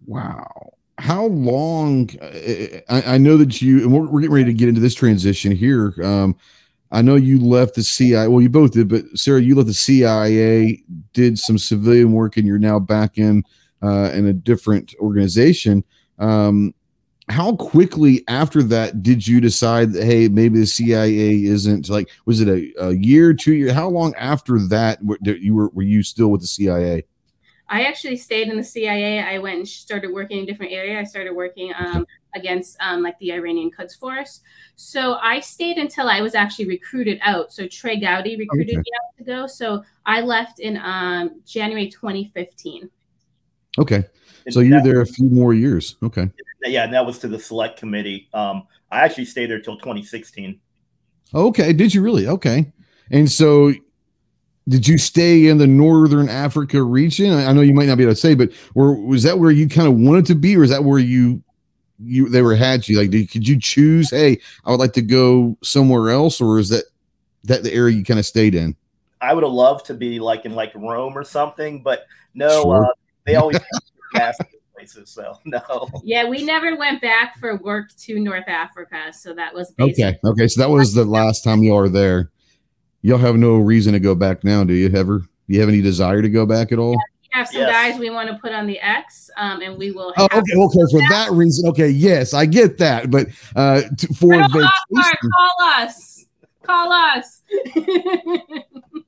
Wow. How long? Uh, I, I, know that you, and we're, we're, getting ready to get into this transition here. Um, I know you left the CIA. Well, you both did, but Sarah, you left the CIA, did some civilian work, and you're now back in uh, in a different organization. Um, how quickly after that did you decide that hey maybe the cia isn't like was it a, a year two year how long after that were, you were were you still with the cia i actually stayed in the cia i went and started working in a different area. I started working um, against um, like the iranian quds force. So i stayed until i was actually recruited out. So trey gowdy recruited okay. me out to go. So i left in um, january 2015 okay so you're there a few more years okay yeah, and that was to the select committee. Um, I actually stayed there till 2016. Okay, did you really? Okay, and so did you stay in the northern Africa region? I know you might not be able to say, but or was that where you kind of wanted to be, or is that where you you they were had you like? Did, could you choose? Hey, I would like to go somewhere else, or is that that the area you kind of stayed in? I would have loved to be like in like Rome or something, but no, sure. uh, they always pass places. So no. Yeah, we never went back for work to North Africa, so that was okay. Okay, so that was the last time you were there. Y'all have no reason to go back now, do you? Ever? Do you have any desire to go back at all? Yeah, have some yes. guys we want to put on the X, um, and we will. Oh, okay, okay. For that reason, okay, yes, I get that, but uh, to, for vacation, call us, call us.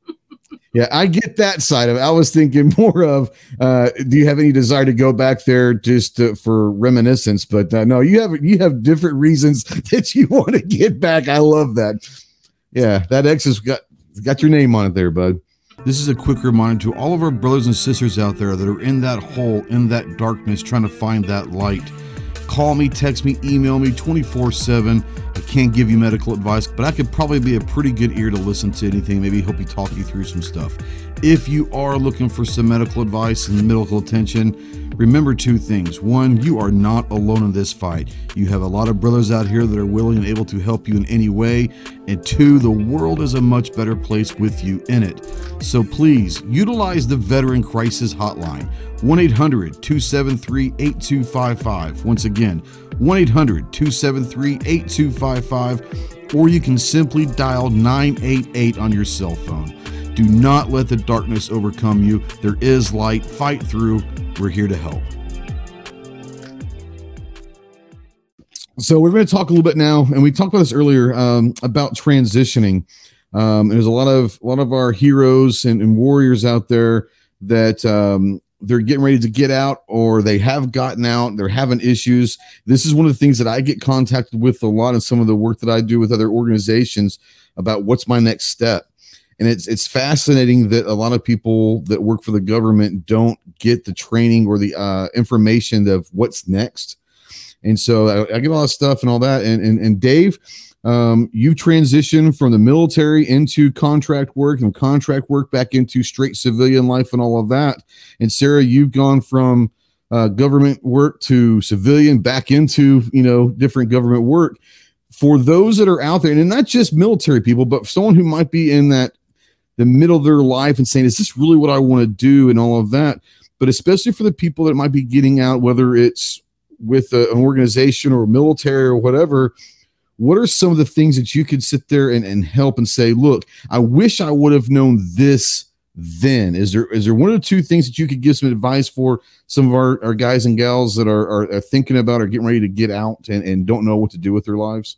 Yeah, I get that side of it. I was thinking more of, uh, do you have any desire to go back there just to, for reminiscence? But uh, no, you have you have different reasons that you want to get back. I love that. Yeah, that X has got got your name on it there, bud. This is a quick reminder to all of our brothers and sisters out there that are in that hole, in that darkness, trying to find that light. Call me, text me, email me 24 7 I can't give you medical advice, but I could probably be a pretty good ear to listen to anything, maybe help you talk you through some stuff. If you are looking for some medical advice and medical attention, remember two things. One, you are not alone in this fight. You have a lot of brothers out here that are willing and able to help you in any way. And two, the world is a much better place with you in it. So please utilize the Veteran Crisis Hotline 1 800 273 8255. Once again, 1 800 273 8255, or you can simply dial 988 on your cell phone. Do not let the darkness overcome you. There is light. Fight through. We're here to help. So we're going to talk a little bit now, and we talked about this earlier um, about transitioning. Um, there's a lot of a lot of our heroes and, and warriors out there that um, they're getting ready to get out or they have gotten out they're having issues this is one of the things that i get contacted with a lot in some of the work that i do with other organizations about what's my next step and it's it's fascinating that a lot of people that work for the government don't get the training or the uh, information of what's next and so I, I, get all that stuff and all that and and, and dave Um, you've transitioned from the military into contract work and contract work back into straight civilian life and all of that. And Sarah, you've gone from uh, government work to civilian back into you know different government work. For those that are out there, and not just military people, but someone who might be in that the middle of their life and saying, "Is this really what I want to do?" and all of that. But especially for the people that might be getting out, whether it's with a, an organization or military or whatever, what are some of the things that you could sit there and, and help and say, look, I wish I would have known this then? Is there is there one or two things that you could give some advice for some of our, our guys and gals that are, are, are thinking about or getting ready to get out and, and don't know what to do with their lives?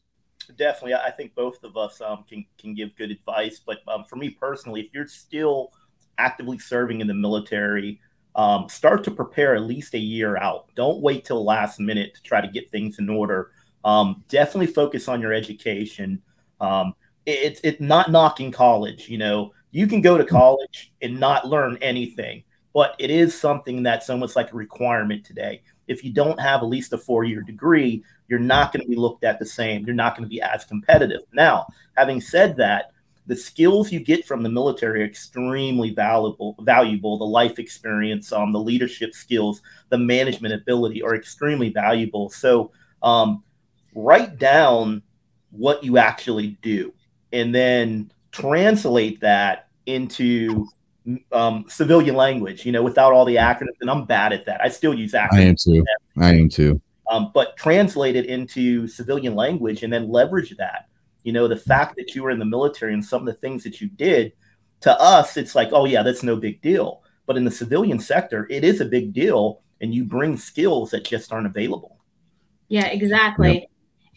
Definitely. I think both of us um, can, can give good advice. But um, for me personally, if you're still actively serving in the military, um, start to prepare at least a year out. Don't wait till last minute to try to get things in order. Um, definitely focus on your education. Um, it's it, it, not knocking college. You know, you can go to college and not learn anything, but it is something that's almost like a requirement today. If you don't have at least a four year degree, you're not going to be looked at the same. You're not going to be as competitive. Now, having said that, the skills you get from the military are extremely valuable valuable the life experience um, the leadership skills the management ability are extremely valuable so um, write down what you actually do and then translate that into um, civilian language you know without all the acronyms and i'm bad at that i still use acronyms i am too i am too um, but translate it into civilian language and then leverage that you know, the fact that you were in the military and some of the things that you did to us, it's like, oh, yeah, that's no big deal. But in the civilian sector, it is a big deal. And you bring skills that just aren't available. Yeah, exactly. Yep.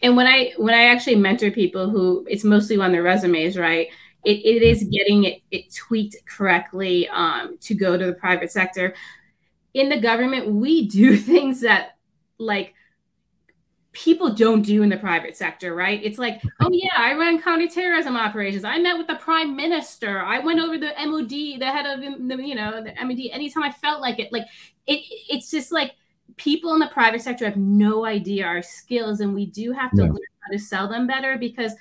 And when I when I actually mentor people who it's mostly on their resumes, right? It, it is getting it, it tweaked correctly um, to go to the private sector. In the government, we do things that like people don't do in the private sector, right? It's like, oh yeah, I ran counterterrorism operations. I met with the prime minister. I went over the MOD, the head of the, you know, the MOD anytime I felt like it. Like it, it's just like people in the private sector have no idea our skills, and we do have to yeah. learn how to sell them better because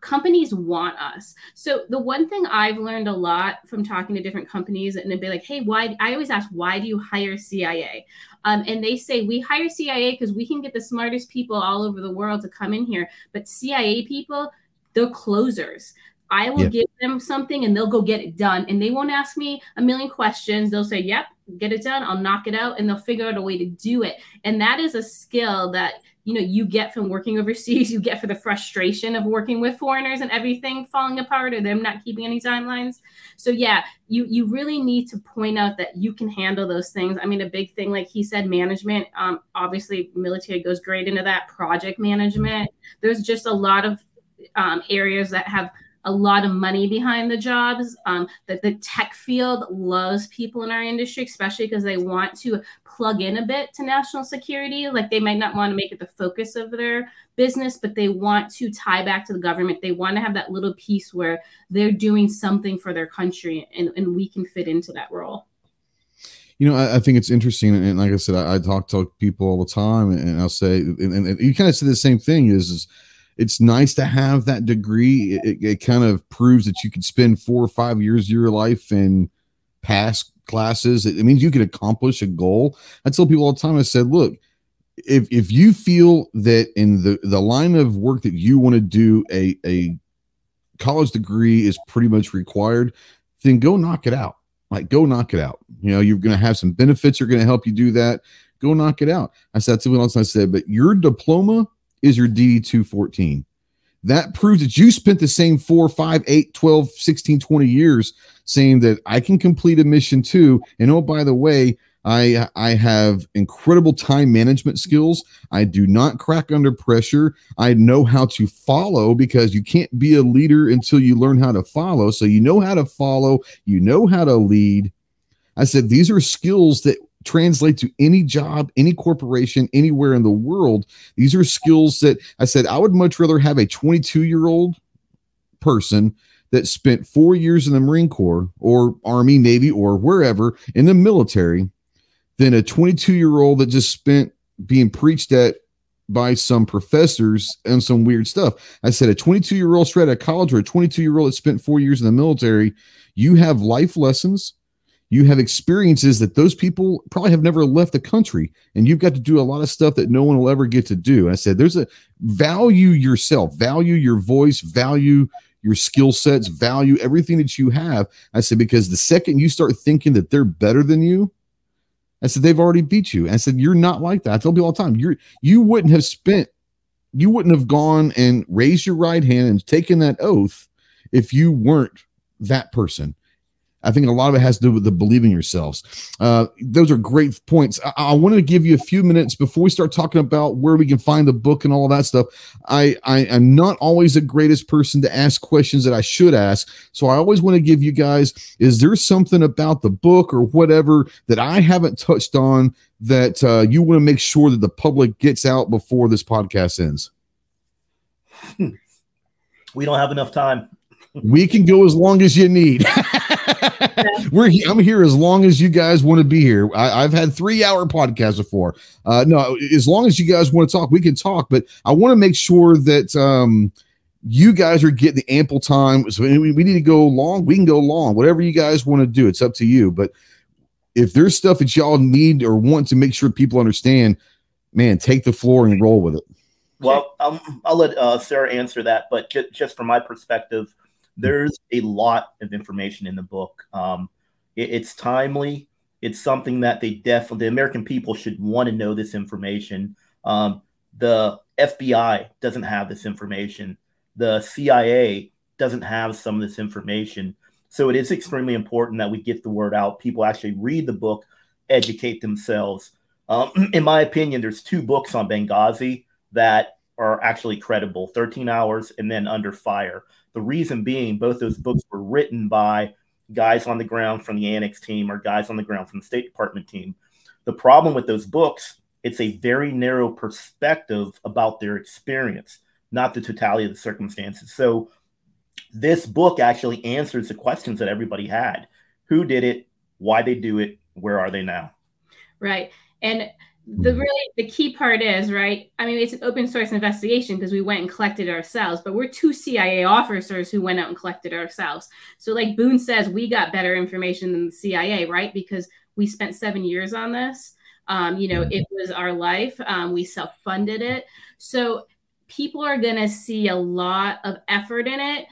companies want us. So the one thing I've learned a lot from talking to different companies and they'd be like, hey, why I always ask, why do you hire CIA? Um, and they say we hire CIA because we can get the smartest people all over the world to come in here. But CIA people, they're closers. I will yeah. give them something and they'll go get it done. And they won't ask me a million questions. They'll say, Yep, get it done. I'll knock it out. And they'll figure out a way to do it. And that is a skill that you know you get from working overseas you get for the frustration of working with foreigners and everything falling apart or them not keeping any timelines. So yeah you you really need to point out that you can handle those things. I mean a big thing like he said management um, obviously military goes great into that project management. There's just a lot of um, areas that have a lot of money behind the jobs. Um, that the tech field loves people in our industry, especially because they want to plug in a bit to national security. Like they might not want to make it the focus of their business, but they want to tie back to the government. They want to have that little piece where they're doing something for their country and, and we can fit into that role. You know, I, I think it's interesting. And like I said, I, I, talk to people all the time and I'll say, and, and you kind of say the same thing is, is it's nice to have that degree. It, it, kind of proves that you could spend four or five years of your life in past classes. It, means you can accomplish a goal. I tell people all the time, I said, look, if if you feel that in the the line of work that you want to do a a college degree is pretty much required, then go knock it out. Like go knock it out. You know, you're going to have some benefits. Are going to help you do that. Go knock it out. I said something else. I said, but your diploma is your DD 214 that proves that you spent the same four, five, eight, 12, 16, 20 years saying that I can complete a mission too. And oh, by the way, I I have incredible time management skills. I do not crack under pressure. I know how to follow because you can't be a leader until you learn how to follow. So you know how to follow, you know how to lead. I said these are skills that translate to any job, any corporation, anywhere in the world. These are skills that I said I would much rather have a 22 year old person that spent four years in the Marine Corps or Army, Navy, or wherever in the military than a 22 year old that just spent being preached at by some professors and some weird stuff. I said a 22 year old straight out of college or a 22 year old that spent four years in the military, you have life lessons, you have experiences that those people probably have never left the country, and you've got to do a lot of stuff that no one will ever get to do. And I said, there's a value yourself, value your voice, value your skill sets, value everything that you have. I said, because the second you start thinking that they're better than you, I said they've already beat you. And I said you're not like that. I tell people all the time, you're you wouldn't have spent, you wouldn't have gone and raised your right hand and taken that oath if you weren't that person. I think a lot of it has to do with the believing yourselves. Uh, those are great points. I, I wanted to give you a few minutes before we start talking about where we can find the book and all that stuff. I, I am not always the greatest person to ask questions that I should ask, so I always want to give you guys: Is there something about the book or whatever that I haven't touched on that uh, you want to make sure that the public gets out before this podcast ends? We don't have enough time. We can go as long as you need. We're I'm here as long as you guys want to be here. I, have had three hour podcasts before. Uh, no, as long as you guys want to talk, we can talk. But I want to make sure that um, you guys are getting the ample time. So we, we need to go long. We can go long. Whatever you guys want to do, it's up to you. But if there's stuff that y'all need or want to make sure people understand, man, take the floor and roll with it. Well, um, I'll let uh, Sarah answer that, but just, just from my perspective, there's a lot of information in the book. Um, it, it's timely. It's something that they definitely, the American people should want to know this information. Um, the FBI doesn't have this information. The CIA doesn't have some of this information. So it is extremely important that we get the word out. People actually read the book, educate themselves. Um, in my opinion, there's two books on Benghazi that are actually credible 13 hours and then under fire the reason being, both those books were written by guys on the ground from the Annex team or guys on the ground from the State Department team. The problem with those books, it's a very narrow perspective about their experience, not the totality of the circumstances. So this book actually answers the questions that everybody had. Who did it? Why they do it? Where are they now? Right. And the mm-hmm. really the key part is right? I mean it's an open source investigation because we went and collected ourselves but we're two cia officers who went out and collected ourselves. So like boon says we got better information than the cia right? Because we spent seven years on this. Um, you know it was our life. Um, we self-funded it. So people are going to see a lot of effort in it.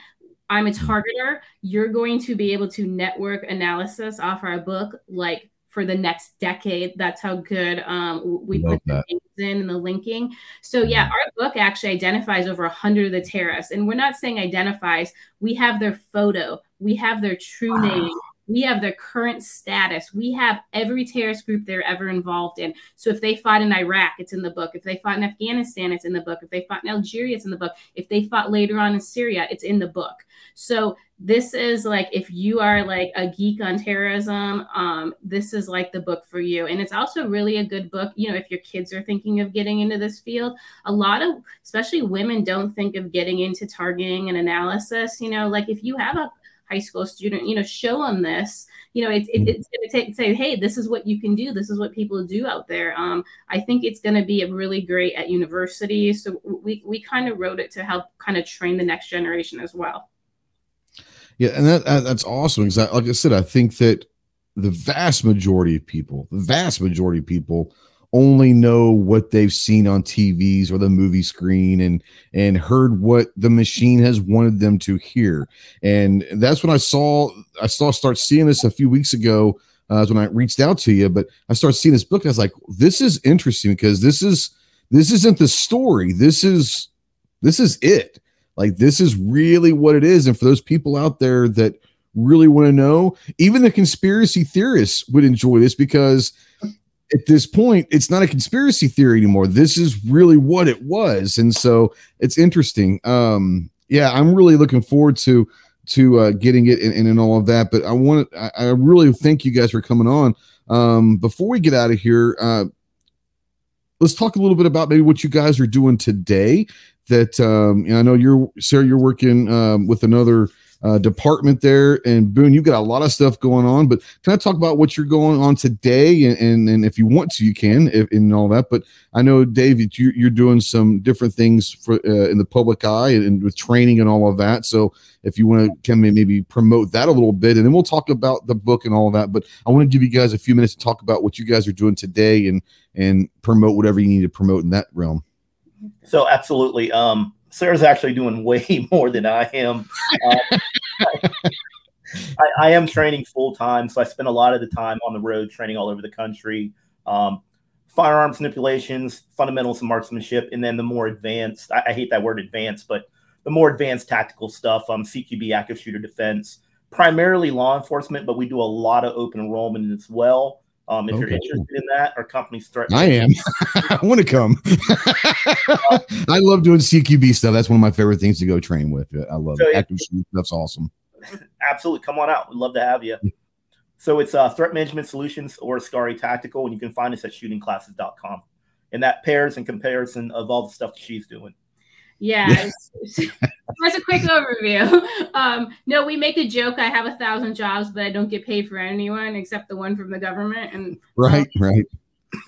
I'm a mm-hmm. targeter. You're going to be able to network analysis off our book like for the next decade. That's how good um, we Love put the things in and the linking. So yeah, mm-hmm. our book actually identifies over a hundred of the terrorists, and we're not saying identifies. We have their photo, we have their true wow. name, we have their current status. We have every terrorist group they're ever involved in. So if they fought in Iraq, it's in the book. If they fought in Afghanistan, it's in the book. If they fought in Algeria, it's in the book. If they fought later on in Syria, it's in the book. So this is like if you are like a geek on terrorism, um, this is like the book for you. And it's also really a good book. You know, if your kids are thinking of getting into this field, a lot of especially women don't think of getting into targeting and analysis. You know, like if you have a high school student, you know, show them this. You know, it, it, mm-hmm. it's going to take say, hey, this is what you can do. This is what people do out there. Um, I think it's going to be a really great at university. So we we kind of wrote it to help kind of train the next generation as well. Yeah, and that that's awesome. Because, like I said, I think that the vast majority of people, the vast majority of people only know what they've seen on TVs or the movie screen and and heard what the machine has wanted them to hear. And that's when I saw I saw start seeing this a few weeks ago uh, when I reached out to you. But I started seeing this book. I was like, this is interesting because this is this isn't the story. This is this is it. Like this is really what it is. And for those people out there that really want to know, even the conspiracy theorists would enjoy this because at this point, it's not a conspiracy theory anymore. This is really what it was, and so it's interesting. Um, yeah, I'm really looking forward to to uh, getting it and, and, all of that. But I want I, I really thank you guys for coming on. Um, before we get out of here, uh, let's talk a little bit about maybe what you guys are doing today. That um, I know you're Sarah, you're working um, with another uh, department there. And Boon, you've got a lot of stuff going on, but can I talk about what you're going on today? And, and, and if you want to, you can, if, and all that. But I know, Dave, you, you're doing some different things for uh, in the public eye and, and, with training and all of that. So if you want to in, maybe promote that a little bit, and then we'll talk about the book and all of that. But I want to give you guys a few minutes to talk about what you guys are doing today and and promote whatever you need to promote in that realm. So absolutely. Um, Sarah's actually doing way more than I am. Um, I, I, am training full time, so I spend a lot of the time on the road training all over the country. Um, firearms manipulations, fundamentals marksmanship, and then the more advanced. I, I, hate that word advanced, but the more advanced tactical stuff. Um, CQB, active shooter defense, primarily law enforcement, but we do a lot of open enrollment as well. Um, if okay. you're interested in that, our company's threatening. I am. I want to come. I love doing CQB stuff. That's one of my favorite things to go train with. I love so it. Active That's awesome. Absolutely. Come on out. We'd love to have you. So it's uh, Threat Management Solutions or Scary Tactical, and you can find us at shootingclasses.com. And that pairs and comparison of all the stuff that she's doing. Yeah, that's a quick overview. Um, no, we make a joke. I have a thousand jobs, but I don't get paid for anyone except the one from the government. And right, um, right.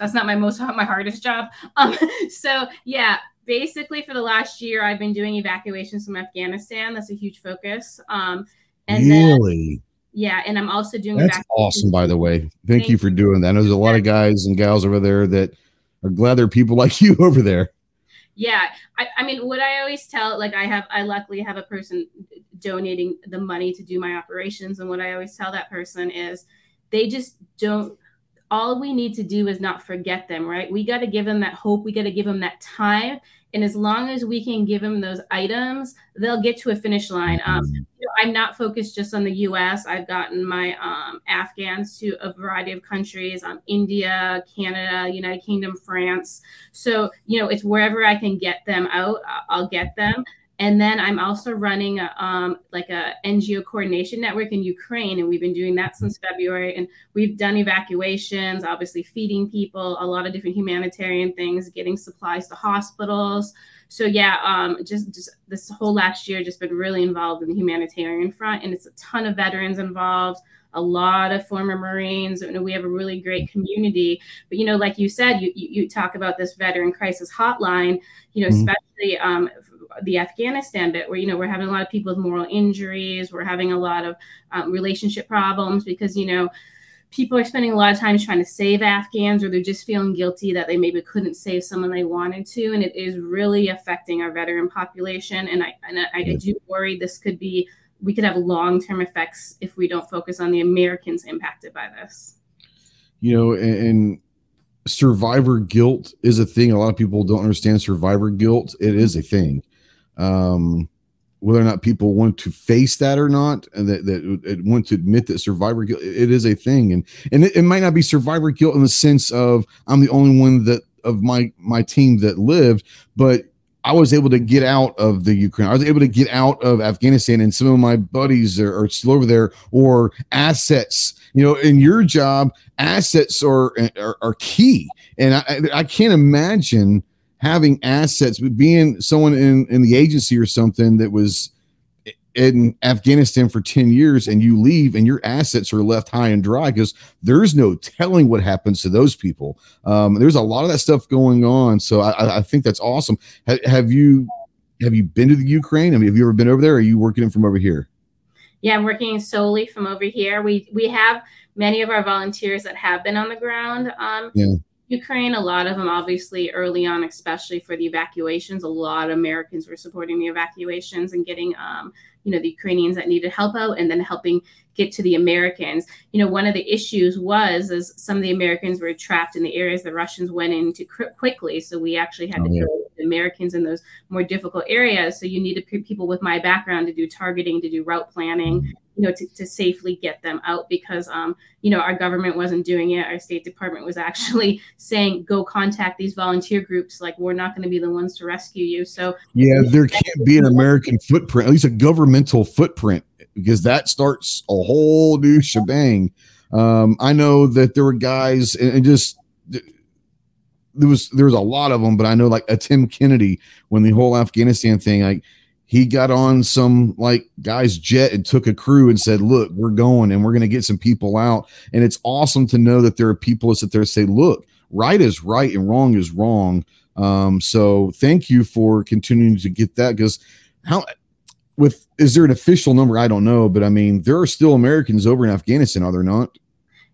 That's not my most my hardest job. Um, so yeah, basically for the last year, I've been doing evacuations from Afghanistan. That's a huge focus. Um, and really. Then, yeah, and I'm also doing. That's awesome, by the way. Thank, Thank you for doing that. There's a lot of guys and gals over there that are glad there are people like you over there yeah I, I mean what i always tell like i have i luckily have a person donating the money to do my operations and what i always tell that person is they just don't all we need to do is not forget them right? We got to give them that hope we got to give them that time and as long as we can give them those items, they'll get to a finish line. Um, mm-hmm. you know, I'm not focused just on the US. I've gotten my um, Afghans to a variety of countries um, India, Canada, United Kingdom, France. So, you know, it's wherever I can get them out, I'll get them. And then I'm also running a, um, like a NGO coordination network in Ukraine, and we've been doing that since February. And we've done evacuations, obviously feeding people, a lot of different humanitarian things, getting supplies to hospitals. So yeah, um, just just this whole last year, just been really involved in the humanitarian front, and it's a ton of veterans involved a lot of former Marines. and we have a really great community. But you know, like you said, you you, you talk about this veteran crisis hotline. You know, mm-hmm. especially um, the Afghanistan bit, where you know we're having a lot of people with moral injuries, we're having a lot of um, relationship problems because you know people are spending a lot of time trying to save Afghans, or they're just feeling guilty that they maybe couldn't save someone they wanted to, and it is really affecting our veteran population. And I and I, I do worry this could be we could have long term effects if we don't focus on the Americans impacted by this. You know, and, and survivor guilt is a thing. A lot of people don't understand survivor guilt. It is a thing um, whether or not people want to face that or not, and that, that want to admit that survivor guilt it is a thing, and and it, it, might not be survivor guilt in the sense of I'm the only one that of my my team that lived, but I was able to get out of the Ukraine. I was able to get out of Afghanistan, and some of my buddies are, are still over there, or assets. You know, in your job, assets are are, are key, and I, I can't imagine having assets, but being someone in, in the agency or something that was in Afghanistan for 10 years and you leave and your assets are left high and dry because there's no telling what happens to those people. Um, there's a lot of that stuff going on. So I, I think that's awesome. Ha- have you have you been to the Ukraine? I mean, have you ever been over there? are you working from over here? Yeah, I'm working solely from over here. We we have many of our volunteers that have been on the ground um, yeah. Ukraine, a lot of them obviously early on, especially for the evacuations, a lot of Americans were supporting the evacuations and getting, um, you know, the Ukrainians that needed help out and then helping get to the Americans. You know, one of the issues was as some of the Americans were trapped in the areas the Russians went into quickly. So we actually had oh, to yeah. go the Americans in those more difficult areas. So you needed people with my background to do targeting, to do route planning, mm-hmm you know, to, to safely get them out because, um, you know, our government wasn't doing it. Our State Department was actually saying, go contact these volunteer groups. Like, we're not going to be the ones to rescue you. So, yeah, there can't be an American footprint, at least a governmental footprint, because that starts a whole new shebang. Um, I know that there were guys and, and just there was there was a lot of them, but I know like a Tim Kennedy when the whole Afghanistan thing, like he got on some like guy's jet and took a crew and said, "Look, we're going and we're going to get some people out." And it's awesome to know that there are people that sit there and say, "Look, right is right and wrong is wrong." Um, so thank you for continuing to get that because how with is there an official number? I don't know, but I mean there are still Americans over in Afghanistan, are there not?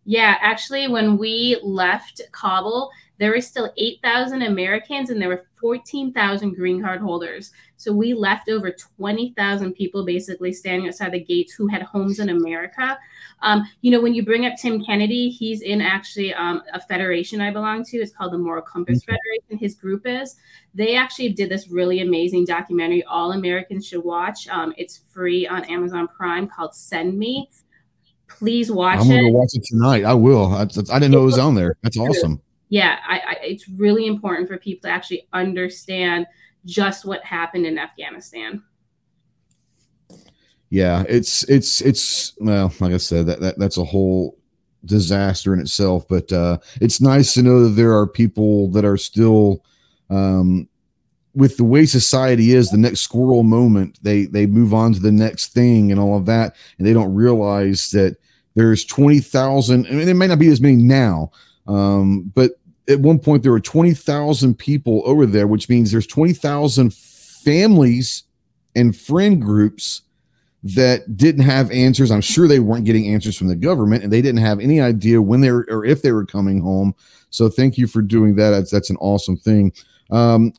Yeah, actually, when we left Kabul, there were still 8,000 Americans and there were 14,000 green card holders. So we left over 20,000 people basically standing outside the gates who had homes in America. Um, you know, when you bring up Tim Kennedy, he's in actually um, a federation I belong to. It's called the Moral Compass mm-hmm. Federation. His group is. They actually did this really amazing documentary all Americans should watch. Um, it's free on Amazon Prime called Send Me. Please watch I'm gonna it. watch it tonight. I will. I, I didn't know it was on there. That's awesome yeah, I, I, it's really important for people to actually understand just what happened in Afghanistan. Yeah, it's it's it's well, like I said, that, that that's a whole disaster in itself. But uh, it's nice to know that there are people that are still, um, with the way society is, the next squirrel moment, they they move on to the next thing and all of that, and they don't realize that there's twenty thousand. I mean, it may not be as many now, um, but at one point there were 20,000 people over there, which means there's 20,000 families and friend groups that didn't have answers. I'm sure they weren't getting answers from the government and they didn't have any idea when they were or if they were coming home. So thank you for doing that. That's, that's an awesome thing. Um,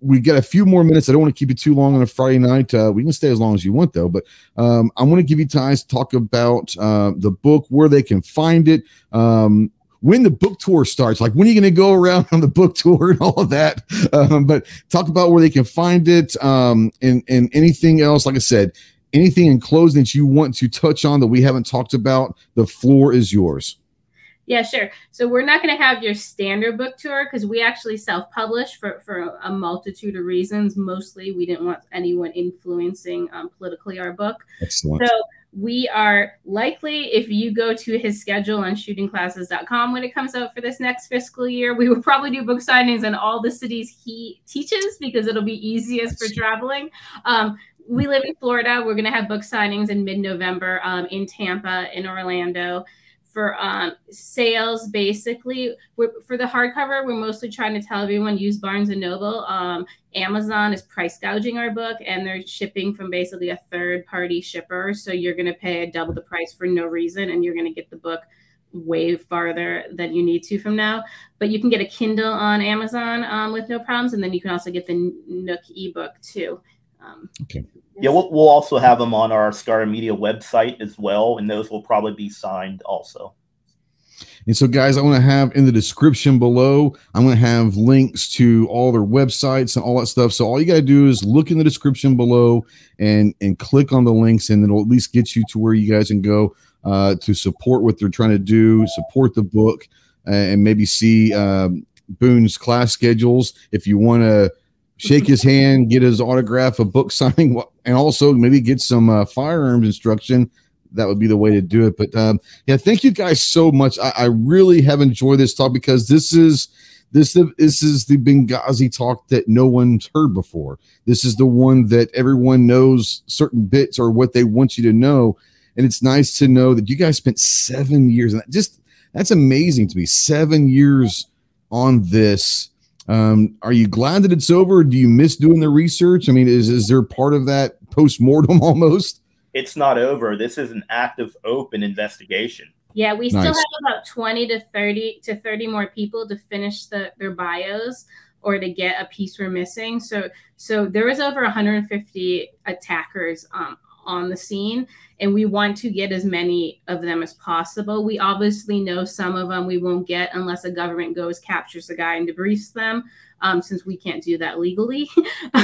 we got a few more minutes. I don't want to keep you too long on a Friday night. Uh, we can stay as long as you want, though. But um, I want to give you time to talk about uh, the book, where they can find it, um, when the book tour starts. Like when are you going to go around on the book tour and all of that? Um, but talk about where they can find it um, and and anything else. Like I said, anything in closing that you want to touch on that we haven't talked about. The floor is yours. Yeah, sure. So we're not going to have your standard book tour because we actually self-publish for, for a multitude of reasons. Mostly, we didn't want anyone influencing um, politically our book. Excellent. So we are likely, if you go to his schedule on shootingclasses.com when it comes out for this next fiscal year, we will probably do book signings in all the cities he teaches because it'll be easiest for traveling. Um, we live in Florida. We're going to have book signings in mid November um, in Tampa, in Orlando for um, sales basically. For the hardcover we're mostly trying to tell everyone use barnes and noble. Um, amazon is price gouging our book and they're shipping from basically a third party shipper. So you're going to pay double the price for no reason and you're going to get the book way farther than you need to from now. But you can get a kindle on amazon um, with no problems and then you can also get the nook ebook too um, okay yeah, we'll, we'll also have them on our Scar Media website as well, and those will probably be signed also. And so, guys, I want to have in the description below, I'm going to have links to all their websites and all that stuff. So all you got to do is look in the description below and and click on the links, and it'll at least get you to where you guys can go uh, to support what they're trying to do, support the book, uh, and maybe see um, Boon's class schedules if you want to shake his hand, get his autograph, a book signing, and also maybe get some uh, firearms instruction. That would be the way to do it. But um, yeah, thank you guys so much. I, I, really have enjoyed this talk because this is this this is the Benghazi talk that no one's heard before. This is the one that everyone knows certain bits or what they want you to know, and it's nice to know that you guys spent seven years and that just that's amazing to me. Seven years on this um, are you glad that it's over? Do you miss doing the research? I mean, is is there part of that post mortem almost? It's not over. This is an active, open investigation. Yeah, we nice. still have about twenty to thirty to thirty more people to finish the, their bios or to get a piece we're missing. So so there was over 150 attackers um, on the scene and we want to get as many of them as possible. We obviously know some of them we won't get unless a government goes, captures the guy, and debriefs them. Um, since we can't do that legally,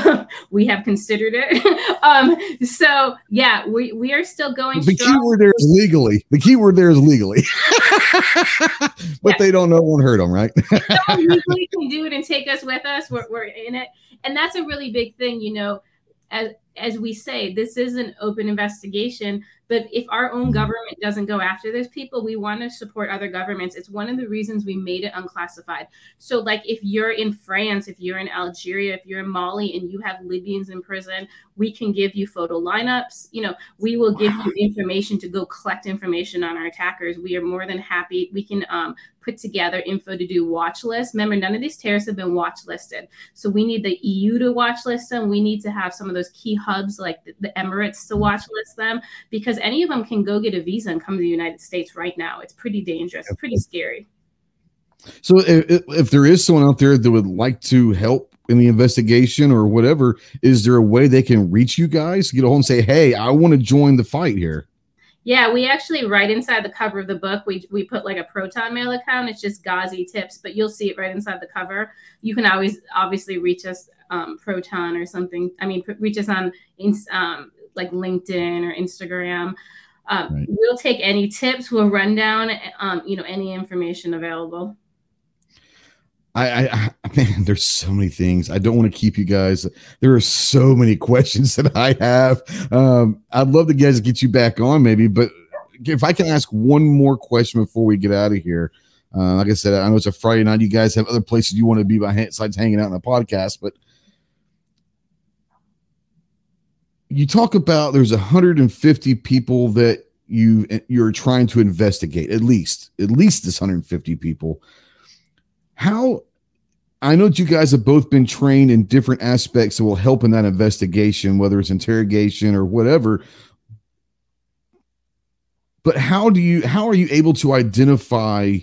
we have considered it. um, so yeah, we, we are still going. The strong. keyword there is legally. The keyword there is legally, but yeah. they don't know won't hurt them, right? no legally can do it and take us with us. We're, we're in it, and that's a really big thing, you know. As as we say, this is an open investigation, But if our own government doesn't go after those people, we want to support other governments. It's one of the reasons we made it unclassified. So, like, if you're in France, if you're in Algeria, if you're in Mali, and you have Libyans in prison, we can give you photo lineups. You know, we will give you information to go collect information on our attackers. We are more than happy. We can um, put together info to do watch lists. Remember, none of these terrorists have been watch listed. So we need the EU to watch list them. We need to have some of those key hubs like the, the Emirates to watch list them because any of them can go get a visa and come to the United States right now. It's pretty dangerous, pretty scary. So if, if there is someone out there that would like to help in the investigation or whatever, is there a way they can reach you guys? Get a hold and say, "Hey, I want to join the fight here." Yeah, we actually right inside the cover of the book, we we put like a Proton Mail account. It's just Ghazi tips, but you'll see it right inside the cover. You can always obviously reach us um, Proton or something. I mean, reach us on um, like LinkedIn or Instagram. Um, right. We'll take any tips. We'll run down, um, you know, any information available. I, I, man, there's so many things. I don't want to keep you guys. There are so many questions that I have. Um, I'd love to guys get you back on maybe, but if I can ask one more question before we get out of here. Uh, like I said, I know it's a Friday night. You guys have other places you want to be besides hanging out in the podcast, but you talk about there's 150 people that you you're trying to investigate at least at least this 150 people how I know that you guys have both been trained in different aspects that will help in that investigation, whether it's interrogation or whatever. But how do you how are you able to identify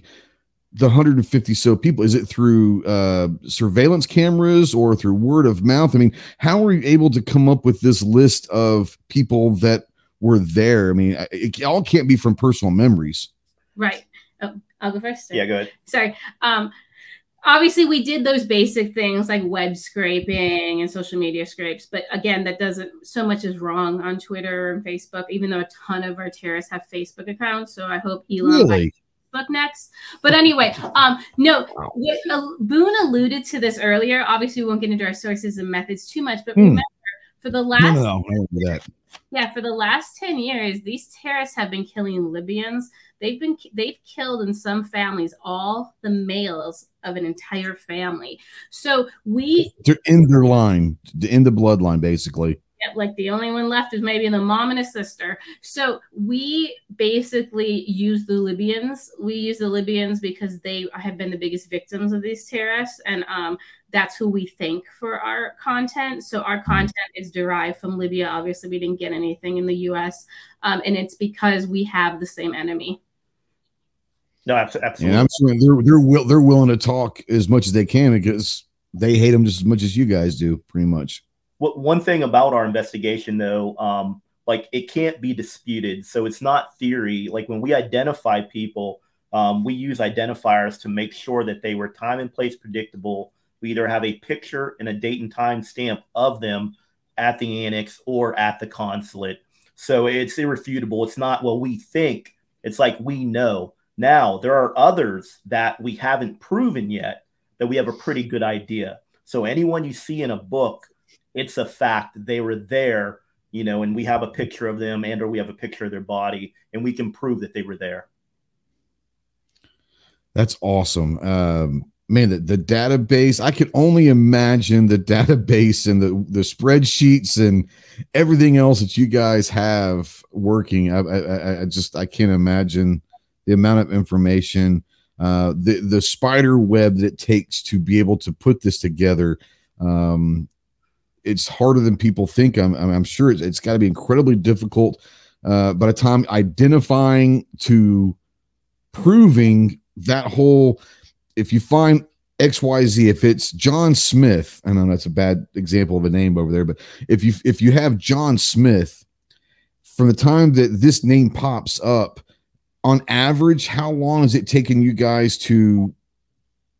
the 150 so people? Is it through uh, surveillance cameras or through word of mouth? I mean, how are you able to come up with this list of people that were there? I mean, it all can't be from personal memories. Right. Oh, I'll go first. Yeah, go ahead. Sorry. Um, obviously we did those basic things like web scraping and social media scrapes but again that doesn't so much is wrong on twitter and facebook even though a ton of our terrorists have facebook accounts so i hope elon really? Facebook next but anyway um no what, uh, boon alluded to this earlier obviously we won't get into our sources and methods too much but hmm. remember for the last no, no, no, yeah for the last 10 years these terrorists have been killing libyans they've been they've killed in some families all the males of an entire family so we they're in their line in the bloodline basically like the only one left is maybe the mom and a sister. So we basically use the Libyans. We use the Libyans because they have been the biggest victims of these terrorists, and um, that's who we thank for our content. So our content is derived from Libya. Obviously, we didn't get anything in the U.S., um, and it's because we have the same enemy. No, absolutely. And I'm saying they're they're they're willing to talk as much as they can because they hate them just as much as you guys do, pretty much. What one thing about our investigation, though, um, like it can't be disputed, so it's not theory. Like when we identify people, um, we use identifiers to make sure that they were time and place predictable. We either have a picture and a date and time stamp of them at the annex or at the consulate. So it's irrefutable. It's not well we think. It's like we know. Now, there are others that we haven't proven yet that we have a pretty good idea. So, anyone you see in a book, it's a fact they were there, you know, and we have a picture of them and or we have a picture of their body and we can prove that they were there. That's awesome. Um, man, the, the database, I can only imagine the database and the, the spreadsheets and everything else that you guys have working. I, I, I just, I can't imagine the amount of information, uh, the the spider web that it takes to be able to put this together. Um, it's harder than people think. I'm, I'm sure it's, it's got to be incredibly difficult. Uh, by the time identifying to proving that whole, if you find XYZ, if it's John Smith, I know that's a bad example of a name over there, but if you if you have John Smith, from the time that this name pops up on average, how long is it taking you guys to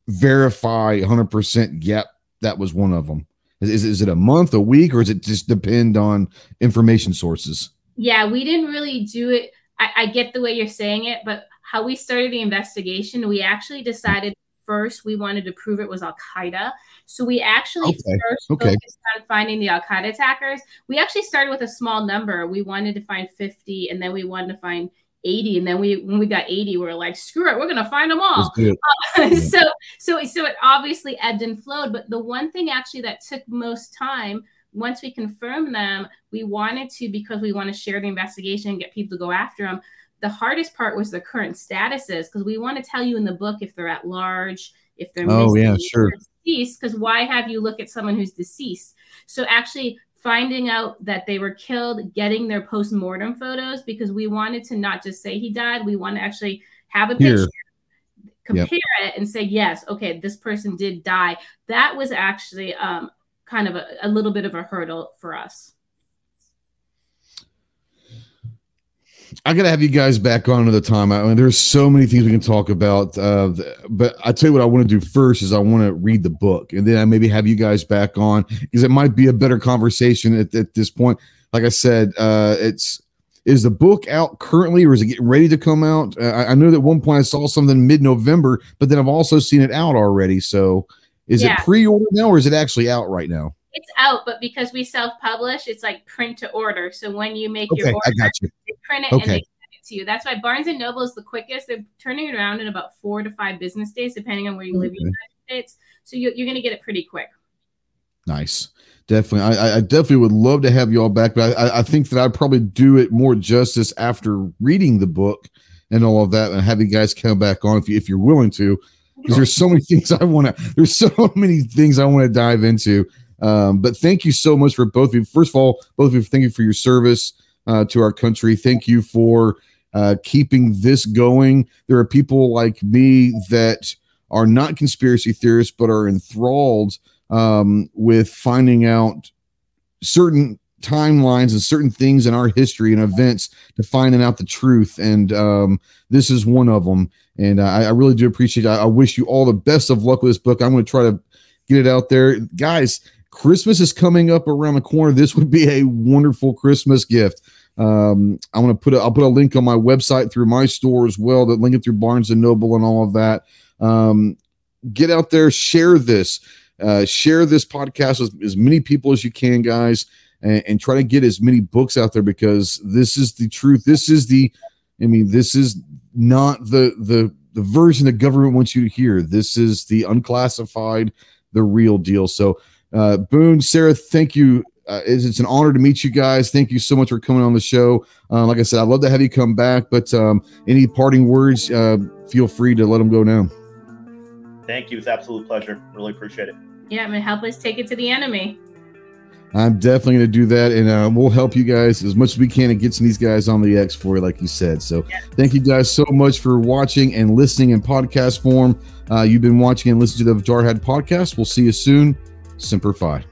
verify 100%? Yep, that was one of them. Is, is, is it a month, a week, or does it just depend on information sources? Yeah, we didn't really do it. I, I get the way you're saying it, but how we started the investigation, we actually decided first we wanted to prove it was Al Qaeda. So we actually Okay, first okay. focused on finding the Al Qaeda attackers. We actually started with a small number. We wanted to find 50, and then we wanted to find 80, and then we when we got 80, we are like, screw it, we're gonna find them all. It. so so so it obviously ebbed and flowed. But the one thing actually that took most time once we confirmed them, we wanted to because we want to share the investigation and get people to go after them. The hardest part was the current statuses because we want to tell you in the book if they're at large, if they're Oh, yeah, sure. deceased. Because why have you look at someone who's deceased? So actually finding out that they were killed, getting their post-mortem photos because we wanted to not just say he died, we want to actually have a Here. picture compare it and say yes okay this person did die. That was actually um, kind of a, a little bit of a hurdle for us I gotta have you guys back on another time. I mean, there's so many things we can talk about. Uh, but I tell you what, I want to do first is I want to read the book, and then I maybe have you guys back on because it might be a better conversation at, at this point. Like I said, uh, it's is the book out currently, or is it getting ready to come out? Uh, I, I know that at one point I saw something mid-November, but then I've also seen it out already. So, is Yeah. it pre-ordered now, or is it actually out right now? It's out but because we self-publish it's like print to order so when you make your Okay, order I got you. they print it and Okay. they send it to you that's why barnes and noble is the quickest they're turning it around in about four to five business days depending on where you live in the united states so you, you're going to get it pretty quick Nice. Definitely. I, I- I definitely would love to have you all back, but I, I think that I'd probably do it more justice after reading the book and all of that and have you guys come back on if, you, if you're willing to, because there's so many things I want to, there's so many things I want to dive into. Um, but thank you so much for both of you. First of all, both of you, thank you for your service uh, to our country. Thank you for uh, keeping this going. There are people like me that are not conspiracy theorists, but are enthralled um, with finding out certain timelines and certain things in our history and events to finding out the truth. And um, this is one of them. And I, I really do appreciate it. I, I wish you all the best of luck with this book. I'm going to try to get it out there. Guys, Christmas is coming up around the corner. This would be a wonderful Christmas gift. Um, I'm to put a, I'll put a link on my website through my store as well, that link it through Barnes and Noble and all of that. Um, get out there, share this, uh, share this podcast with as many people as you can, guys, and, and try to get as many books out there because this is the truth. This is the, I mean, this is not the the the version the government wants you to hear. This is the unclassified, the real deal. So, uh, Boon, Sarah, thank you. Uh, it's, it's an honor to meet you guys. Thank you so much for coming on the show. Uh, like I said, I'd love to have you come back, but um, any parting words, uh, feel free to let them go now. Thank you. It's an absolute pleasure. Really appreciate it. yeah and help us take it to the enemy I'm definitely going to do that, and uh, we'll help you guys as much as we can and get some of these guys on the X for you, like you said. So, thank you guys so much for watching and listening in podcast form. Uh, you've been watching and listening to the Jarhead podcast. We'll see you soon. Semper Fi.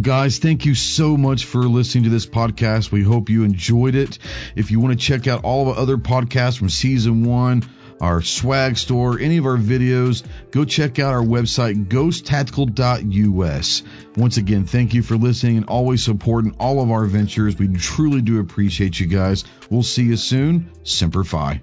Guys, thank you so much for listening to this podcast. We hope you enjoyed it. If you want to check out all of our other podcasts from season one, our swag store, any of our videos, go check out our website, ghosttactical.us. Once again, thank you for listening and always supporting all of our ventures. We truly do appreciate you guys. We'll see you soon. Semper Fi.